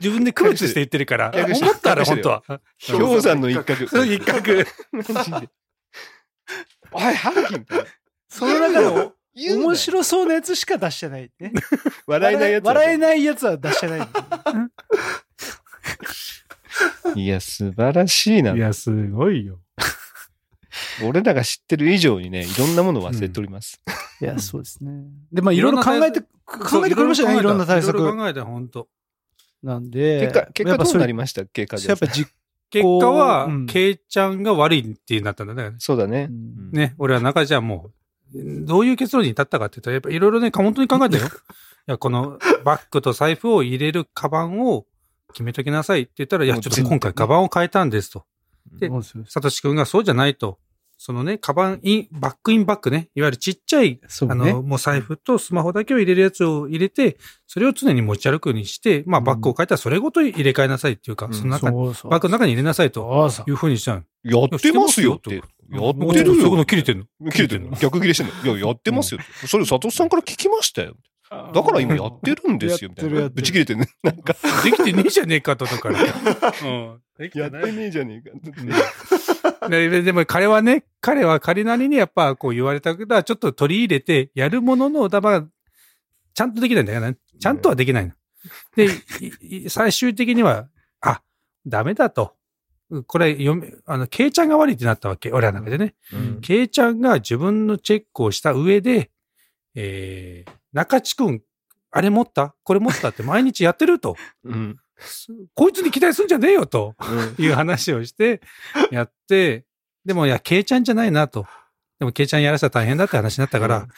自分で区別して言ってるから、思ったら本当は。氷山の一角。そう一角。マジで。おい、春樹みたいな。その中でお言うなよ面白そうなやつしか出してないね。笑えないやつ。笑えないやつは出してない。いや、素晴らしいな。いや、すごいよ。俺らが知ってる以上にね、いろんなものを忘れております。いや、そうですね。で、まあ、いろいろ考えて、考えてくれましたね、いろんな対策いろい。ろ考えた、本当なんで。結果、結果どうなりまましたっけ、風やっぱ実結果はうん、ケイちゃんが悪いってなったんだね。そうだね。うんね、俺は中地はもう、どういう結論に至ったかって言ったら、やっぱいろいろね、本当に考えたよ。いや、このバッグと財布を入れるカバンを決めときなさいって言ったら、いや、ちょっと今回カバンを変えたんですと。でサトシ君がそうじゃないと。そのね、カバンイン、バックインバッグね。いわゆるちっちゃい、ねあの、もう財布とスマホだけを入れるやつを入れて、それを常に持ち歩くようにして、まあうんバッグを変えたらそれごと入れ替えなさいっていうか、うんその中バッグの中に入れなさいというふうにしたの。やってますよって。やってるよそこの。切れてんの切れてるの逆切れしてんのいや、やってますよって。それ、佐藤さんから聞きましたよ。だから今やってるんですよ、みたいな。ぶち切れてね。なんか、できてねえじゃねえかと、だから。うん。できやって。ねえじゃねえか。ででも彼はね、彼は彼なりにやっぱこう言われたから、ちょっと取り入れてやるものの、だから、ちゃんとできないんだよね。ちゃんとはできないの。で、最終的には、あ、ダメだと。これ、読め、あの、ケイちゃんが悪いってなったわけ。俺らの中でね。うんケイちゃんが自分のチェックをした上で、えー、中地くん、あれ持った？これ持ったって毎日やってると。うん。こいつに期待すんじゃねえよとうんいう話をして、やって、でもいや、ケイちゃんじゃないなと。でもケイちゃんやらせたら大変だって話になったから、うん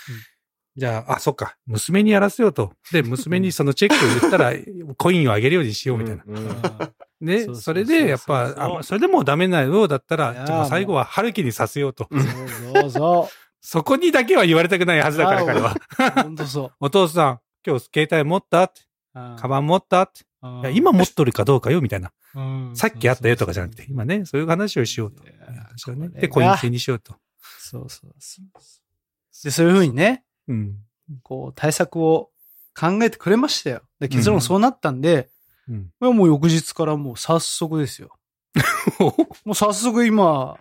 じゃあ、あ、そっか、娘にやらせようと。で、娘にそのチェックを言ったら、コインをあげるようにしようみたいな。うんね、それで、やっぱ、あそれでもうダメなようだったら、じゃあ最後は春樹にさせようと。そうそうそそこにだけは言われたくないはずだから、彼は。う。本当そ お父さん、今日携帯持った？って。う。カバン持った？って。ンいや今持っとるかどうかよ、みたいな。うんさっきあったよとかじゃなくて、今ね、そういう話をしようと。ね。で、コイン制にしようと。そうそうそう。で、そういうふうにね、うん。こう、対策を考えてくれましたよ。で、結論そうなったんで、うん。いやもう翌日からもう早速ですよ。もう早速今、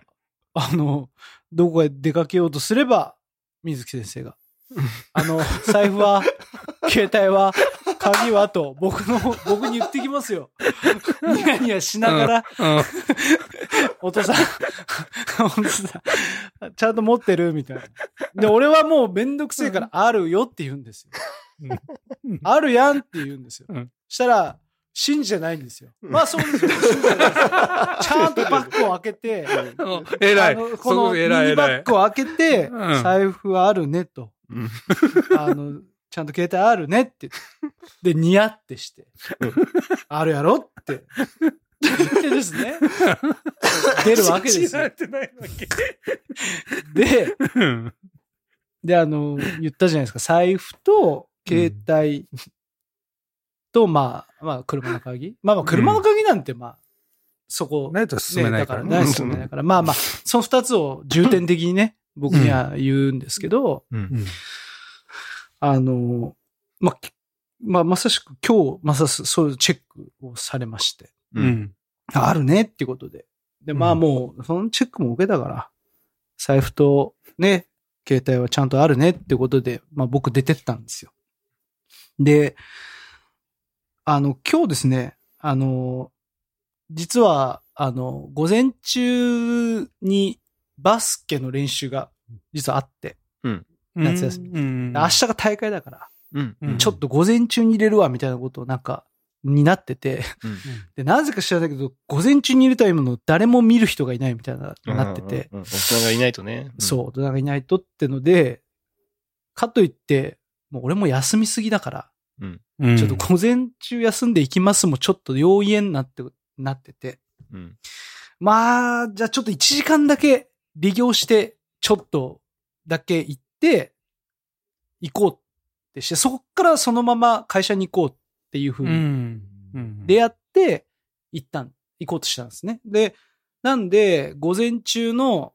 あの、どこかへ出かけようとすれば、水木先生が。あの、財布は、携帯は、鍵はと、僕の、僕に言ってきますよ。ニヤニヤしながら、うん。お父さん、お父さん、ちゃんと持ってるみたいな。で、俺はもうめんどくせえから、あるよって言うんですよ。あるやんって言うんですよ。うんしたら、信じてないんですよ。まあそうですよ。信じてないですちゃんとバッグを開けて、偉い。こそのミニバ。ッグを開けて、うん財布はあるねと。うんあの、ちゃんと携帯あるねって。で、ニヤってして。あるやろって。言ってですね。出るわけですよ信じられ。てないわけ。で、うんで、あの、言ったじゃないですか。財布と、携帯と、まあ、まあ、車の鍵？まあまあ、車の鍵なんて、まあ、そこ、ないと進めないからね、ね。だから、ない進めないから。まあまあ、その二つを重点的にね、僕には言うんですけど、うんうんあの、まあ、きまあ、まさしく今日、まさしくそういうチェックをされまして。うんん。ああるねっていうことで。で、まあうんもう、そのチェックも受けたから、財布とね、携帯はちゃんとあるねってことで、まあ僕出てったんですよ。で、あの、今日ですね、あの、実は、あの、午前中にバスケの練習が実はあって、夏休み。うん明日が大会だから、うん。うん。ちょっと午前中に入れるわみたいなことをなんか、になってて、うん。で、なぜか知らないけど、午前中に入れたいものを誰も見る人がいないみたいな、なってて、うん。うん大人がいないとね。そう、大人がいないとってので、かといって、もう俺も休みすぎだから、うん。ちょっと午前中休んでいきますもちょっと容易になって、なってて。うん。うん。まあ、じゃあちょっと1時間だけ利用して、ちょっとだけ行って、行こうってして、そこからそのまま会社に行こうっていうふううに。出会って、行ったん、行こうとしたんですね。で、なんで、午前中の、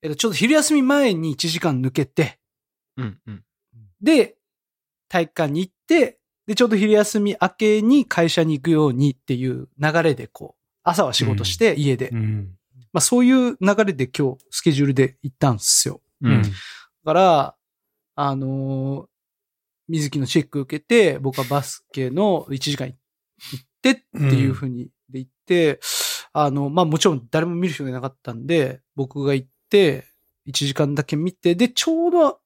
えっと、ちょっと昼休み前に1時間抜けて、うん。うん。で、体育館に行って、で、ちょうど昼休み明けに会社に行くようにっていう流れで、こう、朝は仕事して、家で。うん。まあ、そういう流れで今日、スケジュールで行ったんですよ。うん。だから、あのー水木のチェック受けて、僕はバスケの1時間行ってっていうふうにで行って、あの、まあもちろん誰も見る人がいなかったんで、僕が行って、1時間だけ見て、で、ちょうど、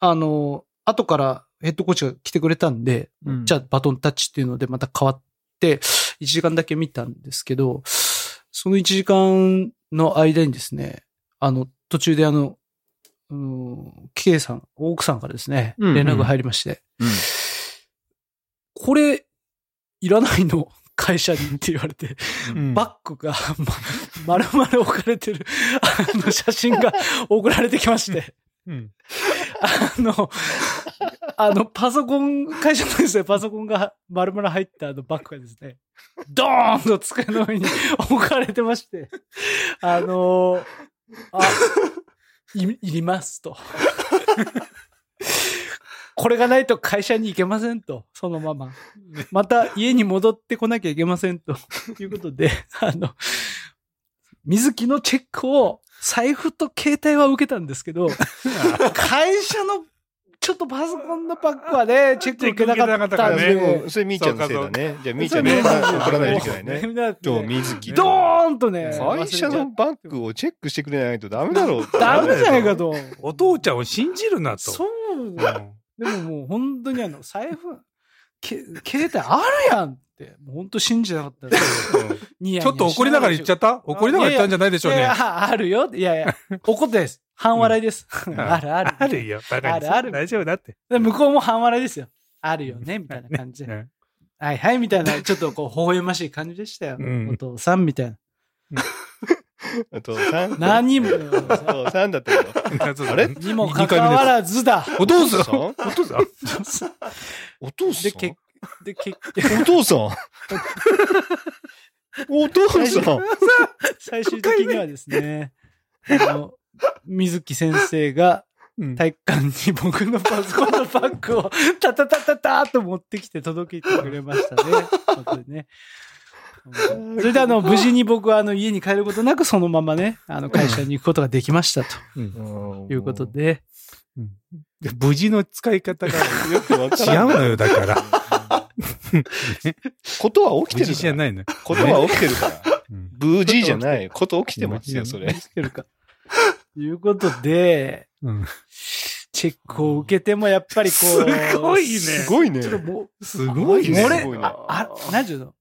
あの、後からヘッドコーチが来てくれたんで、うん。じゃあバトンタッチっていうのでまた変わって、1時間だけ見たんですけど、その1時間の間にですね、あの、途中であの、うん、K さん、奥さんからですね、うん。連絡が入りまして、うん。これ、いらないの？会社にって言われて、うん。バッグが、ま、丸々置かれてる、あの、写真が送られてきまして、うん。あの、あの、パソコン、会社のですね、パソコンが丸々入ったあのバッグがですね、ドーンと机の上に 置かれてまして、あの、あ、い、いりますと。これがないと会社に行けませんと、そのまま。また家に戻ってこなきゃいけませんということで、あの、水木のチェックを財布と携帯は受けたんですけど、会社のちょっとパソコンのバッグはね、チェック受けなかったんで、でも、それみーちゃんのせいだね。じゃあみーちゃんに怒それみーちゃんらないといけないね。ね。今日水木ドーンとね、会社のバッグをチェックしてくれないとダメだろう。ダメじゃないかと。お父ちゃんを信じるなと。そううん。でももう本当にあの、財布、け携帯あるやんもう本当信じなかったですニヤニヤちょっと怒りながら言っちゃった？怒りながら言ったんじゃないでしょうね。いやいやあるよ。いやいや、怒ってです。半笑いです。あるある。あるよ。あるある大丈夫だって。で向こうも半笑いですよ。あるよね、みたいな感じで。うんはいはい、みたいな、ちょっとこう、微笑ましい感じでしたよ。うんお父さん、みたいな。お父さん？何も、お父さんだったけど。あれ？にもかかわらずだ。お父さん？お父さん？お父さん？お父さんで、け、で、け、お父さん。お父さん。最終的にはですね、あの、水木先生がうん。体育館に僕のパソコンのバッグをタタタタターと持ってきて届けてくれましたね。本当にね。それであの、無事に僕はあの家に帰ることなくそのままね、あの会社に行くことができましたと。いうことで、で無事の使い方がよくわからん。違うのよ、だから。ことは起き無てるから。事じゃないの。ことは起きてるから。うん無事じゃない。こと起きてますよ、それ。してるか。ということで、うんチェックを受けてもやっぱりこう。すごいねすごいね。すごいね。漏れ？すごいなあ、あ、なんちゅうの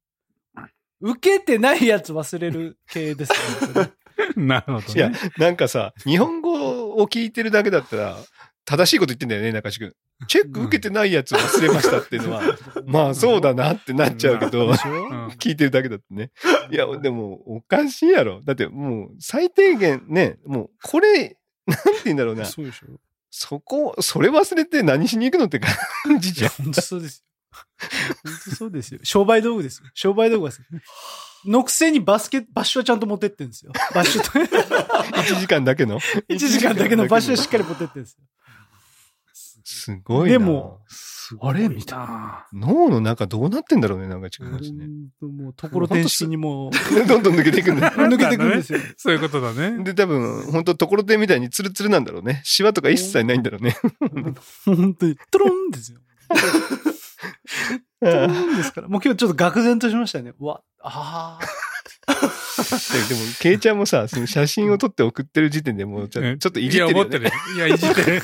受けてないやつ忘れる系ですね。なるほどいやね。、なんかさ、日本語を聞いてるだけだったら、正しいこと言ってんだよね、中地君。チェック受けてないやつ忘れましたっていうのは、まあそうだなってなっちゃうけど、でしょ？うん聞いてるだけだとね。いや、でも、おかしいやろ。だってもう、最低限ね、もう、これ、なんて言うんだろうな。そうでしょそこ、それ忘れて何しに行くのって感じじゃん。本当そうですよ。本当そうですよ。商売道具ですよ。商売道具ですよ。のくせにバスケ、バッシュはちゃんと持ってってんですよ。バッシュと、1時間だけの。1時間だけのバッシュはしっかり持ってってんですよ。すごいな。でも、あれみたいな。脳の中どうなってんだろうね、中地君マジね。本当もう、ところてん式にも どんどん抜けていくんだよ。抜けてくんですよ。そういうことだね。で、多分、本当ところてんみたいにツルツルなんだろうね。シワとか一切ないんだろうね。本当に、トロンですよ。トロンですから。もう今日ちょっと愕然としましたね。うわ、ああ。でも、ケイちゃんもさ、その写真を撮って送ってる時点でもうちょうんちょっといじってるよ、ね。いや、思ってる。いや、いじってる。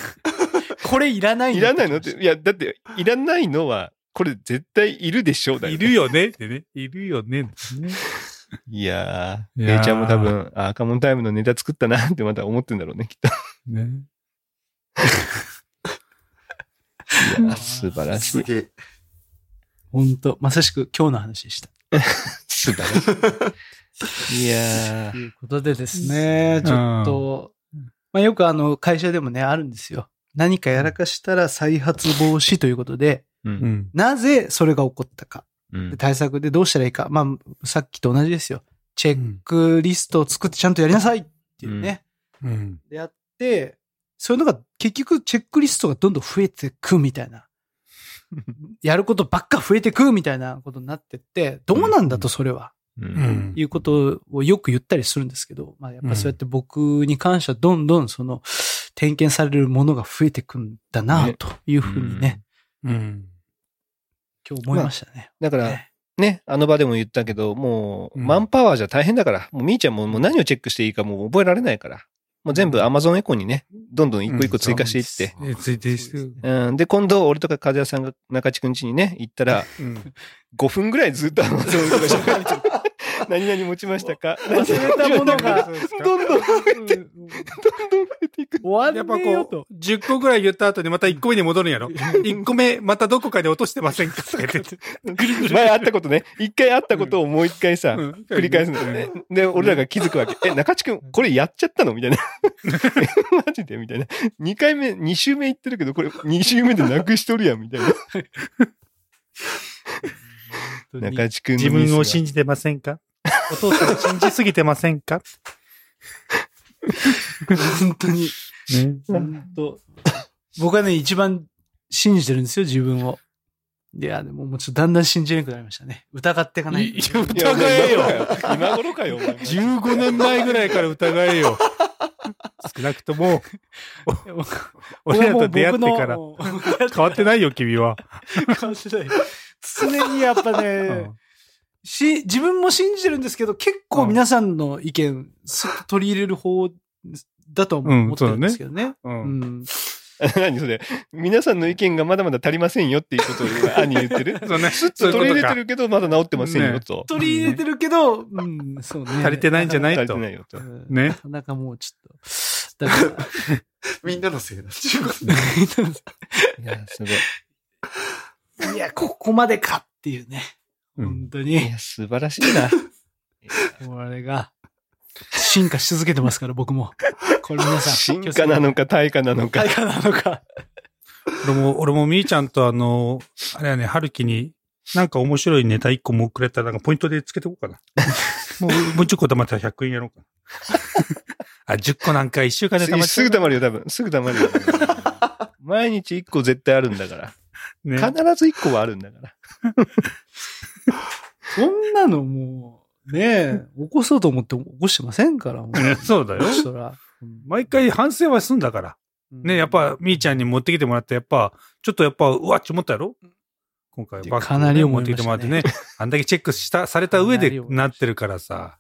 これいらないいらないの？って、いや、だって、いらないのは、これ絶対いるでしょうだよ、いるよね？ってね。いるよね？ね。いやー、いやーケイちゃんも多分、あ赤門タイムのネタ作ったなってまた思ってんだろうね、きっと。ね。いやー、素晴らしい。すげえ。本当まさしく今日の話でした。素晴らしい。いやー、ということでですね、ちょっと、まあよくあの会社でもね、あるんですよ。何かやらかしたら再発防止ということで、う。うんん。なぜそれが起こったか。うんで対策でどうしたらいいか。まあ、さっきと同じですよ。チェックリストを作ってちゃんとやりなさいっていうね。うん。でやって、そういうのが結局チェックリストがどんどん増えてくみたいな。やることばっか増えてくみたいなことになってって、どうなんだとそれは。う。うんん。いうことをよく言ったりするんですけど、まあやっぱそうやって僕に関してはどんどんその点検されるものが増えてくんだなね。というふうにね、うん。今日思いましたね。だから、ねね、あの場でも言ったけど、もう、うん。マンパワーじゃ大変だから、もうみーちゃんももう何をチェックしていいかもう覚えられないから、もう全部 Amazon エコにね、どんどん一個一個追加していって、え、ついてしてる。うん、で、今度、俺とか和也さんが中地くん家にね、行ったら、うん。5分ぐらいずっと Amazon エコが喋ってる 何々持ちましたか？忘れたものが どんどん増えて、どんどん増えていく。終やっぱわんねえよ。ことう、10個ぐらい言った後にまた1個目に戻るんやろ？1個目、またどこかで落としてませんか？とか言って。前あったことね、一回あったことをもう一回さ、うん繰り返すんだよね。で、俺らが気づくわけ。え、中地くん、これやっちゃったの？みたいな。マジで？みたいな。2回目、2週目行ってるけど、これ2週目でなくしとるやん、みたいな。中地くんの自分を信じてませんか？お父さん信じすぎてませんか？本当に。ね。本当僕はね、一番信じてるんですよ、自分を。いや、でももうちょっとだんだん信じなくなりましたね。疑っていかないと。いや疑えよ。今頃かよ、お前。15年前ぐらいから疑えよ。少なくとも、俺らと出会ってから 変わってないよ、君は。変わってない。常にやっぱね、し、自分も信じてるんですけど、結構皆さんの意見、すっと取り入れる方だとうん思ってるんですけどね。う。うんん。何それ皆さんの意見がまだまだ足りませんよっていうことを今兄言ってる？そうね。スッと取り入れてるけど、まだ治ってませんよねと。取り入れてるけど、うん、そうね。足りてないんじゃない足りとてないよとう。んねなかなかもうちょっと。だから、みんなのせいだ。いや、すごい。いや、ここまでかっていうね。うん本当に。いや、素晴らしいな。これが、進化し続けてますから、僕も。これ皆さん。進化なのか対価なのか対。価なのか。俺も、俺もみーちゃんとあの、あれはね、春樹に、なんか面白いネタ1個もくれたら、なんかポイントでつけておこうかな。もう、もう10個貯まったら100円やろうかな。あ、10個なんか1週間で貯まっちゃうすぐ溜まるよ、多分。すぐ溜まるよ。毎日1個絶対あるんだから。ね。必ず1個はあるんだから。そんなのもう、ねえ、起こそうと思って起こしてませんから、もう。ね そうだよ。そら。毎回反省はすんだから。ね、やっぱ、みーちゃんに持ってきてもらって、やっぱ、ちょっとやっぱ、うわっち思ったやろ今回、バッグかなり持ってきてもらってね。あんだけチェックした、された上でかなってるからさ。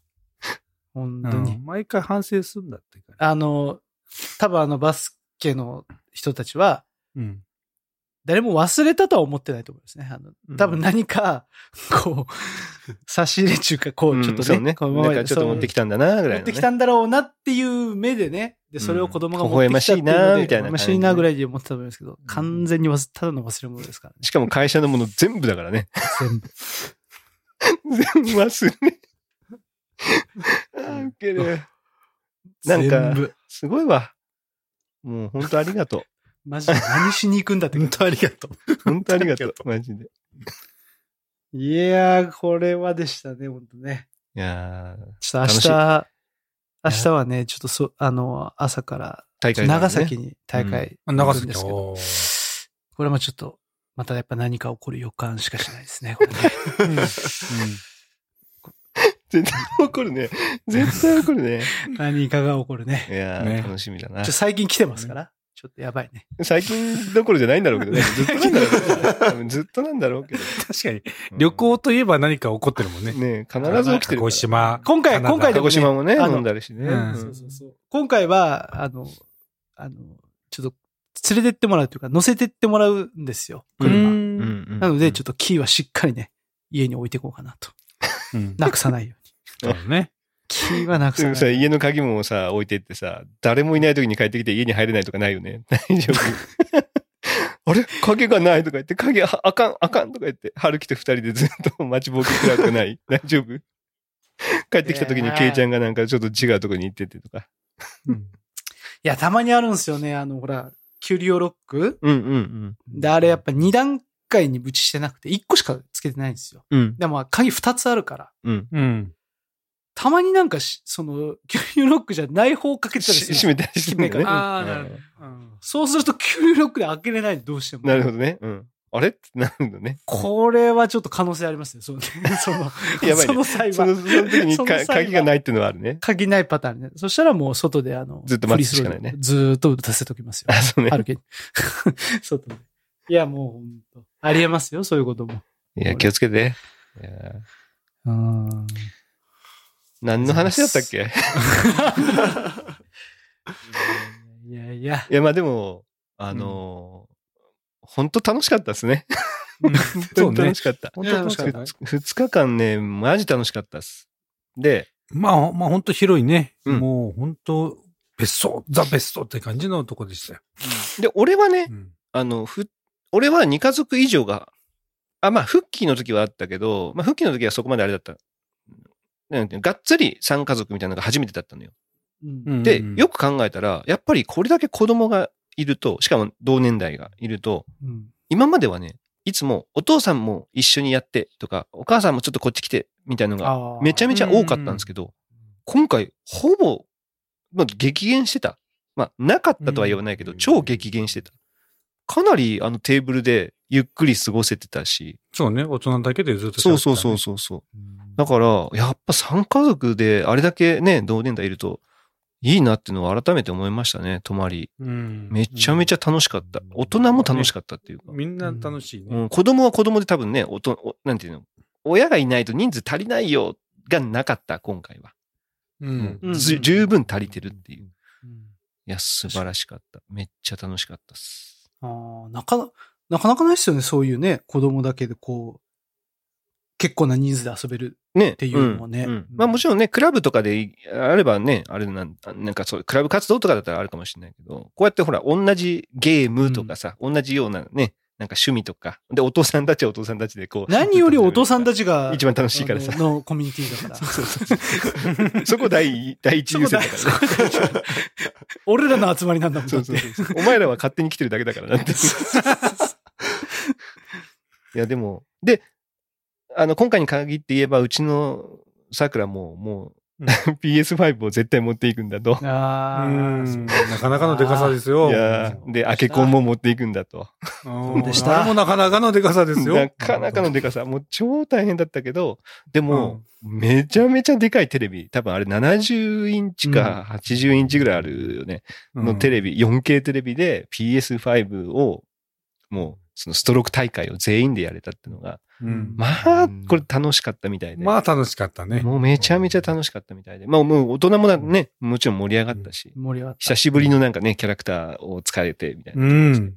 う本当に。ん。毎回反省するんだって。あの、多分あのバスケの人たちは、うん。誰も忘れたとは思ってないと思いますね。あの、多分何か、こう、差し入れ中か、こう、ちょっとね、そうね。こうなんかちょっと持ってきたんだな、ぐらいの、ね。持ってきたんだろうなっていう目でね、で、それを子供がうん持ってきたっていうので、微笑ましいなみたいな感じで微笑ましいなぐらいで思ってたと思いますけど、完全にただの忘れ物ですからね。しかも会社のもの全部だからね。全部。全部忘れ。あーウケる。なんか。すごいわ。もう本当ありがとマジで何しに行くんだって。本当ありがとう。う。本当ありがとう。マジで。いやー、これはでしたね、本当ね。いやーちょっと明日、明日はね、ちょっとそ、あの、朝から、大会長崎に大会あ行長崎くんですけど、これもちょっと、またやっぱ何か起こる予感しかしないですね、これね。絶対怒るね。絶対怒るね。何かが起こるねい。やーね楽しみだなちょ。最近来てますから、ちょっとやばいね。最近どころじゃないんだろうけどね。ずっとなんだろうけど。ずっとなんだろうけど。確かに。うん旅行といえば何か起こってるもんね。ね必ず起きてる。鹿児島。今回今回でも児島もね、飲んだりしね。うんうんそうそうそう。今回は、あの、あの、ちょっと、連れてってもらうというか、乗せてってもらうんですよ、う車。ん。なので、ちょっとキーはしっかりね、家に置いていこうかなと。うん。なくさないように。そうね。キーはなくさ、さない。家の鍵もさ、置いてってさ、誰もいない時に帰ってきて家に入れないとかないよね。大丈夫。あれ？鍵がないとか言って、鍵ああかん、あかんとか言って、春樹と二人でずっと待ちぼうけくらくない 大丈夫？帰ってきた時にケイちゃんがなんかちょっと違うとこに行っててとか。うんいや、たまにあるんですよね。あの、ほら、キュリオロック？うんうんで、あれやっぱ2段階にぶちしてなくて、1個しかつけてないんですよ。うん。うん。でも、鍵2つあるから。うん。うん。たまになんかし、その、キュリオロックじゃない方をかけてたりする閉めたりして。ああ、なるうんほど。うんそうすると、キュリオロックで開けれないどうしても。なるほどね。うん。あれってなるんだね。これはちょっと可能性ありますね。その、その、やばいねその際その、は。その時にかその際は鍵がないっていうのはあるね。鍵ないパターンね。そしたらもう外であの、ずっと待つしかないねずーっと打たせときますよ。あ、そうね。歩けに。外で。いや、もう本当ありえますよ、そういうことも。いや、気をつけて。いやうん。何の話だったっけ？いやいや。いや、まあでも、あのー本当楽しかったですね。本当楽し。かった。本当楽しかったね二日間ね、マジ楽しかったです。で、まあ、まあ本当広いね。うんもう本当別荘、ザ別荘って感じのとこでしたよ。で、俺はねう、んあの、ふ、俺は2家族以上が、あ、まあ、復帰の時はあったけど、まあ、復帰の時はそこまであれだった。なんていうのがっつり3家族みたいなのが初めてだったのよ。うんうんで、よく考えたら、やっぱりこれだけ子供がいると、しかも同年代がいると、うん今まではね、いつもお父さんも一緒にやってとか、お母さんもちょっとこっち来てみたいなのがめちゃめちゃ多かったんですけど、今回ほぼ、まあ、激減してた。まあ、なかったとは言わないけど、うん超激減してた。かなりあのテーブルでゆっくり過ごせてたし、そうね、大人だけでずっと、そうそうそうそうそう。だから、やっぱ3家族であれだけね、同年代いると、いいなっていうのを改めて思いましたね、泊まり。うん。めちゃめちゃ楽しかった。大人も楽しかったっていうか。みんな楽しいね。うん、子供は子供で多分ね、おとおなんていうの、親がいないと人数足りないよがなかった、今回は。うん。うんず十分足りてるっていう。うんいや、素晴らしかった。めっちゃ楽しかったっす。あーなかな、なかなかないですよね、そういうね、子供だけでこう、結構な人数で遊べる。ね。っていうのもねんまあもちろんね、クラブとかであればね、あれなん、なんかそう、クラブ活動とかだったらあるかもしれないけど、こうやってほら、同じゲームとかさ、同じようなね、なんか趣味とか、で、お父さんたちはお父さんたちでこう。何より お父さんたちが、一番楽しいからさあののコミュニティだから。そうそうそう。そこ第第一優先だからね。俺らの集まりなんだもん、そうそうそう。お前らは勝手に来てるだけだからなって。いや、でも、で、あの、今回に限って言えば、うちの桜も、もう、PS5 を絶対持っていくんだと。ああ、うんなかなかのデカさですよ。いやーで、アケコンも持っていくんだと。でしたもなかなかのデカさですよ。なかなかのでかさ。もう超大変だったけど、でも、めちゃめちゃでかいテレビ。多分あれ70インチか80インチぐらいあるよね。のテレビ、4K テレビで PS5 を、もう、そのストローク大会を全員でやれたっていうのが、うんまあ、これ楽しかったみたいで。まあ楽しかったね。もうめちゃめちゃ楽しかったみたいで。まあもう大人もね、もちろん盛り上がったし、盛り上がった。久しぶりのなんかね、キャラクターを使えてみたいな。うん。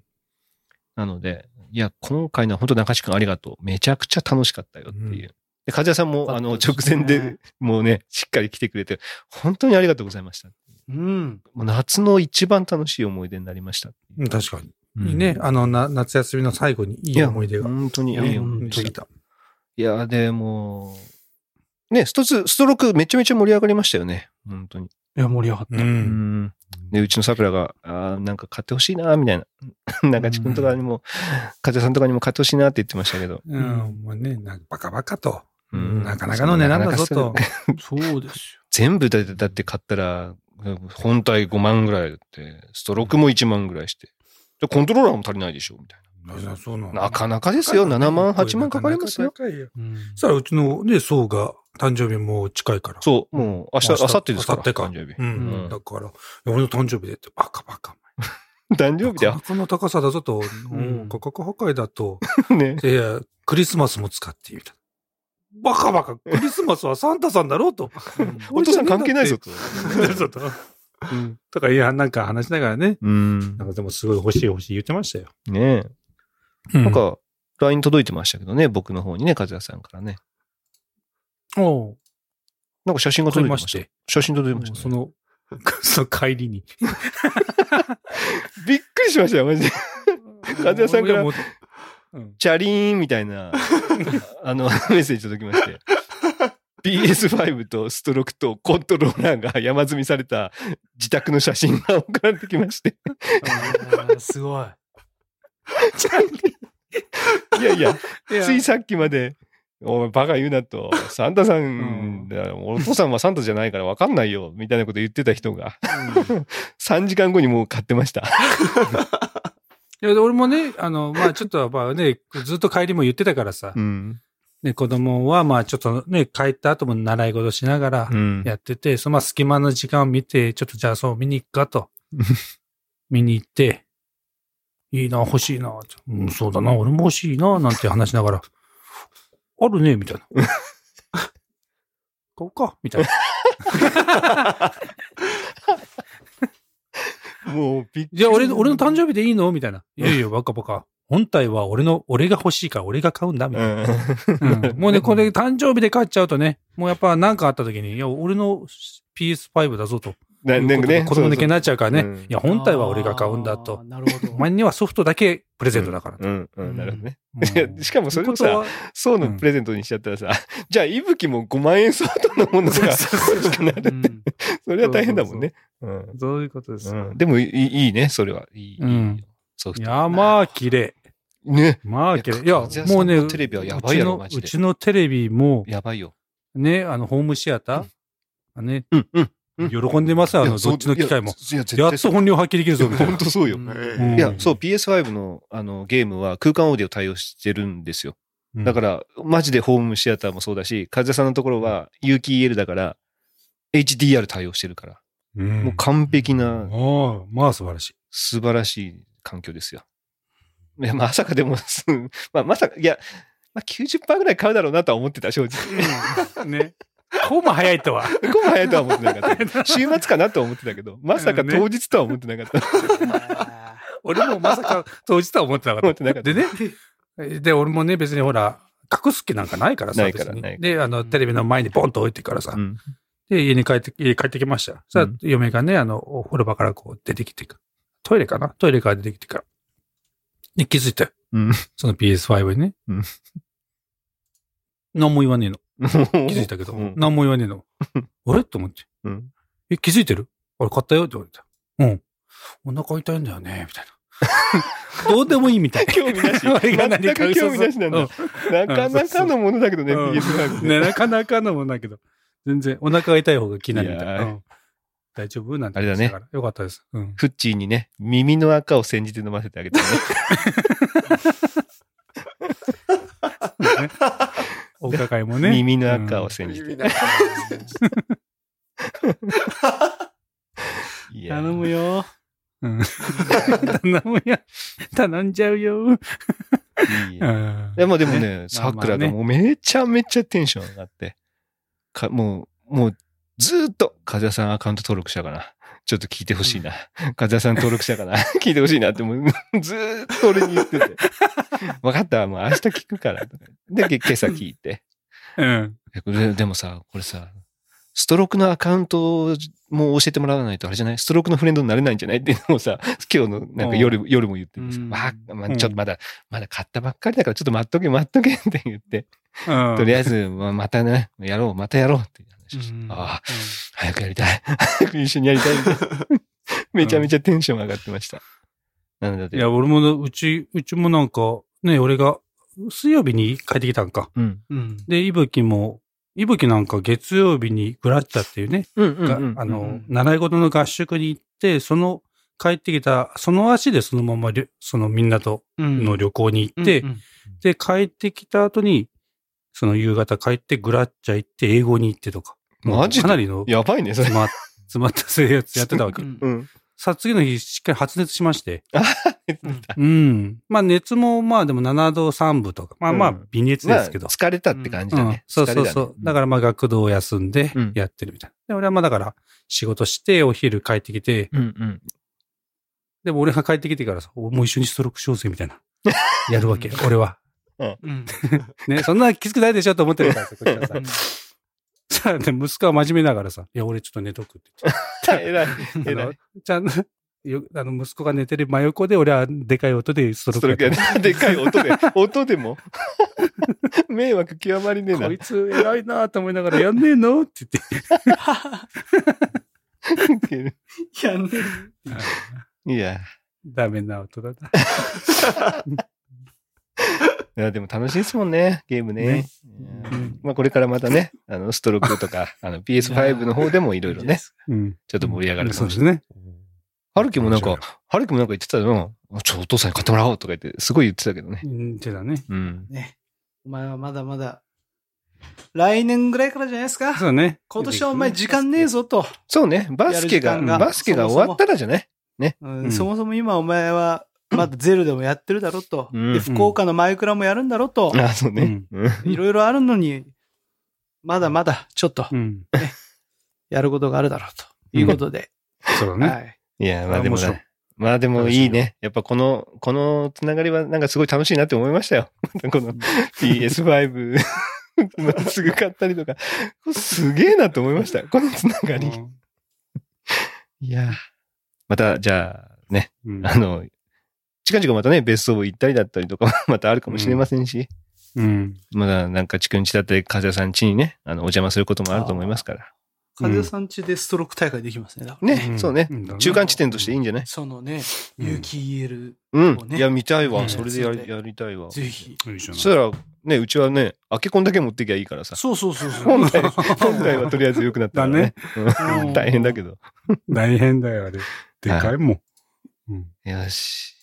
なので、いや、今回のは本当中地君ありがとう。めちゃくちゃ楽しかったよっていう。で、梶谷さんも、あの、直前で、もうね、しっかり来てくれて、本当にありがとうございました。うん。もう夏の一番楽しい思い出になりました。うん確かに。うんいいね。あの、な夏休みの最後にいい思い出が。本当にいい思い出でした。できた。いや、でも、ね、ストツ、ストロークめちゃめちゃ盛り上がりましたよね。本当に。いや、盛り上がった。う。うんん。で、うちの桜が、あーなんか買ってほしいな、みたいな。中地君とかにも、風さんとかにも買ってほしいなって言ってましたけど。うん。もうね、なんかバカバカと。うんなかなかの値段だぞと。そうです 全部だって、だって買ったら、本体5万ぐらいだって、ストロークも1万ぐらいして。で、コントローラーも足りないでしょみたいそうなのな。なかなかですよ。7万、8万かかりますよ。なかなか高いよ。よ。うんそしたらうちのね、層が誕生日もう近いから。そう、もう明日、明後日ですから。明後日か誕生日う。ん。だから、俺の誕生日でって、バカバカ。誕生日だよ。この高さだぞと、んうん価格破壊だと、ね。いや、クリスマスも使ってみた。バカバカ、クリスマスはサンタさんだろうと。お父さん関係ないぞと。そうん。とか、いや、なんか話しながらね。うんなん。かでもすごい欲しい欲しい言ってましたよ。ねえ。ななん、か、LINE 届いてましたけどね、僕の方にね、和也さんからね。おうなんか写真が届いてました。写真届いてましたね。その、その帰りに。びっくりしましたよ、マジで。和也さんからチャリーンみたいな、あの、メッセージ届きまして。PS5 とストロークとコントローラーが山積みされた自宅の写真が送られてきまして。すごい。いやいや、ついさっきまで、お前バカ言うなと、サンタさん、うんお父さんはサンタじゃないから分かんないよ、みたいなこと言ってた人が、3時間後にもう買ってました。いや、俺もね、あの、まあちょっと、まあね、ずっと帰りも言ってたからさ、うん。ね、子供はまあちょっとね、帰った後も習い事しながらうん。やってて、そのまあ隙間の時間を見て、ちょっとじゃあそう見に行くかと。見に行って、いいな、欲しいな、うん、そうだな、俺も欲しいな、なんて話しながら、あるね、みたいな。買おうか、みたいな。もうびっくりじゃあ俺の、俺の誕生日でいいの？みたいな。いやいや、バカバカ。本体は俺の、俺が欲しいから俺が買うんだ、みたいな。うん もうね、これ誕生日で買っちゃうとね、もうやっぱ何かあった時に、いや、俺の PS5 だぞと。ななんかね、子供抜けになっちゃうからね。うんいや、本体は俺が買うんだあとー。なるほど。お前にはソフトだけプレゼントだからと。うん、うん、なるほどね。しかもそれもさそうのプレゼントにしちゃったらさ、じゃあ、いぶきも5万円相当のものが欲しくなる。うんそれは大変だもんね。うんそういうことですよ。うんでもいいいいね、それは。いい。ソフト。いや、まあ、綺麗。ね。まあ、綺麗。いいやもうね、のテレビはやばいやろうちのマジでうちのテレビも、やばいよ。ね、あの、ホームシアター、ね、うん、うん。うん喜んでますよ、あの、どっちの機械も。いや、絶やっと本領発揮できるぞ、みたいな本。当そうよ。いや、そう、PS5 のあのゲームは空間オーディオ対応してるんですよ。だから、マジでホームシアターもそうだし、風さんのところは有機 EL だから、HDR 対応してるから、うん、もう完璧な、ああ、まあ素晴らしい。素晴らしい環境ですよ。いや、まさかでも、すまあ、まさか、いや、まあ、90%ぐらい買うだろうなとは思ってた、正直。ね。こうも早いとは。ここも早いとは思ってなかった。週末かなとは思ってたけど、まさか当日とは思ってなかった。俺もまさか当日とは思ってなかっ。思ったてなかった。でね、で、俺もね、別にほら、隠す気なんかないからさ、ないからで、あの、テレビの前にポンと置いてからさ、うんで、家に帰って、家帰ってきました。さあ、うん嫁がね、あの、お風呂場からこう出てきてか、トイレかな？トイレから出てきてから。で、気づいたよ。うん。その PS5 にね。うん何も言わねえの。気 気づいたけど、うん何も言わねえの。あれ？と思って。うんえ、気づいてる？あれ買ったよって言われた。うん。お腹痛いんだよね、みたいな。どうでもいいみたい。興味なし。全く興味なしなんだ。うなかなかのものだけどね、うん PS5 ね、なかなかのもんだけど。全然、お腹が痛い方が気になるみたいな。大丈夫？なんてあれだねよかったです。うん。フッチーにね、耳の赤を煎じて飲ませてあげてね。お伺いもね。耳の赤を煎じて。頼むよ。うん。頼むよ。頼んじゃうよ。いいでもでもね、さくらがもうめちゃめちゃテンション上がって、かもう、もうずーっと、風谷さんアカウント登録したかな？ちょっと聞いてほしいな。風谷さん登録したかな？聞いてほしいなって、もうずーっと俺に言ってて。分かった、もう明日聞くから。で、け今朝聞いて。うん。えこれでもさ、これさ、ストロークのアカウントも教えてもらわないとあれじゃない？ストロークのフレンドになれないんじゃない？っていうのをさ、今日のなんか夜、夜も言っててさ、うんまあ、まあ、うんちょっとまだ、まだ買ったばっかりだからちょっと待っとけ待っとけって言って、うんとりあえず、まあ、またね、やろう、またやろうってああ、早くやりたい。早く一緒にやりたい。めちゃめちゃテンション上がってました。なので、いや、俺も、うち、うちもなんか、ね、俺が、水曜日に帰ってきたんか。うん。うん。で、いぶきも、いぶきなんか月曜日にグラッチャっていうね、うんうんがうん。あの、うん習い事の合宿に行って、その、帰ってきた、その足でそのままそのみんなとうんの旅行に行って、うんで、帰ってきた後に、その夕方帰ってグラッチャ行って、英語に行ってとか。マジで？かなりのやばいね、それ詰。ま詰まった生活やってたわけう。んうん。さあ、次の日しっかり発熱しまして。うんうん。まあ熱もまあでも7度3分とか。まあまあうん微熱まあ、ですけど。疲れたって感じうんだね。そうそうそう。だかららまあ学童を休んでうんやってるみたいな。で、俺はまあだから仕事してお昼帰ってきて、うんうん。でも俺が帰ってきてからさ、おもう一緒にストロークしようぜみたいな。やるわけ、俺は。うん。ね、そんなきつくないでしょと思ってるからさ、こっちはさうん。さあ、で息子は真面目ながらさ、いや、俺ちょっと寝とくって言って。偉い。あの偉い。ちゃんと、よあの、息子が寝てる真横で、俺はでかい音でストロークやっ。でかい音で、音でも。迷惑極まりねえな。こいつ偉いなと思いながら、やんねえのって言って。やんねいや。ダメな音だな。いや、でも楽しいですもんね、ゲームね。ねうんまあこれからまたね、あの、ストロークとか、あの、PS5 の方でもいろいろね、。うん。ちょっと盛り上がるかそうですもしれない。ね。はるきもなんか、はるきもなんか言ってたよ。ちょ、お父さんに買ってもらおうとか言って、すごい言ってたけどね。うん、手だね。うん。ね。お前はまだまだ、来年ぐらいからじゃないですか？そうだね。今年はお前時間ねえぞと。そうね、バスケが、バスケが終わったらじゃない？うんうんそもそも今お前は、まだゼルでもやってるだろと。うんで、福岡のマイクラもやるんだろと。あ、そうね。うんいろいろあるのに、まだまだ、ちょっとう、ん。やることがあるだろうと。いうことで。そうだね。はい。いや、まあでも。まあでもいいね。やっぱこの、このつながりはなんかすごい楽しいなって思いましたよ。この PS5 またすぐ買ったりとか。すげえなと思いました。このつながり。いや。また、じゃあね、うんあの、近々またね、別荘行ったりだったりとか、またあるかもしれませんし、うん。まだなんか、ちくんちだったり、風谷さん家にね、あの、お邪魔することもあると思いますから。風さん家でストローク大会できますね。だからね、うんそうねうん。中間地点としていいんじゃない？そのね、うん有機 EL、うんそう。ねいや、見たいわ。うんそれでやりそうねやりたいわ。ぜひ。そしたら、ね、うちはね、開け込んだけ持ってきゃいいからさ。そうそうそうそう。本体、本体はとりあえず良くなったからね。うん大変だけど。大変だよ、あれ。でかいもん。うん。よし。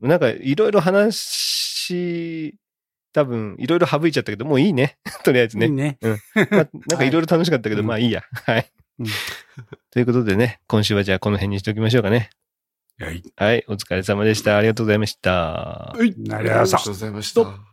なんか、いろいろ話、多分、いろいろ省いちゃったけど、もういいね。とりあえずね。いいね。まあなんかいろいろ楽しかったけど、うんまあいいや。はい。うんということでね、今週はじゃあこの辺にしておきましょうかね。はい。はい。お疲れ様でした。ありがとうございました。ありがとうございましたありがとうございました。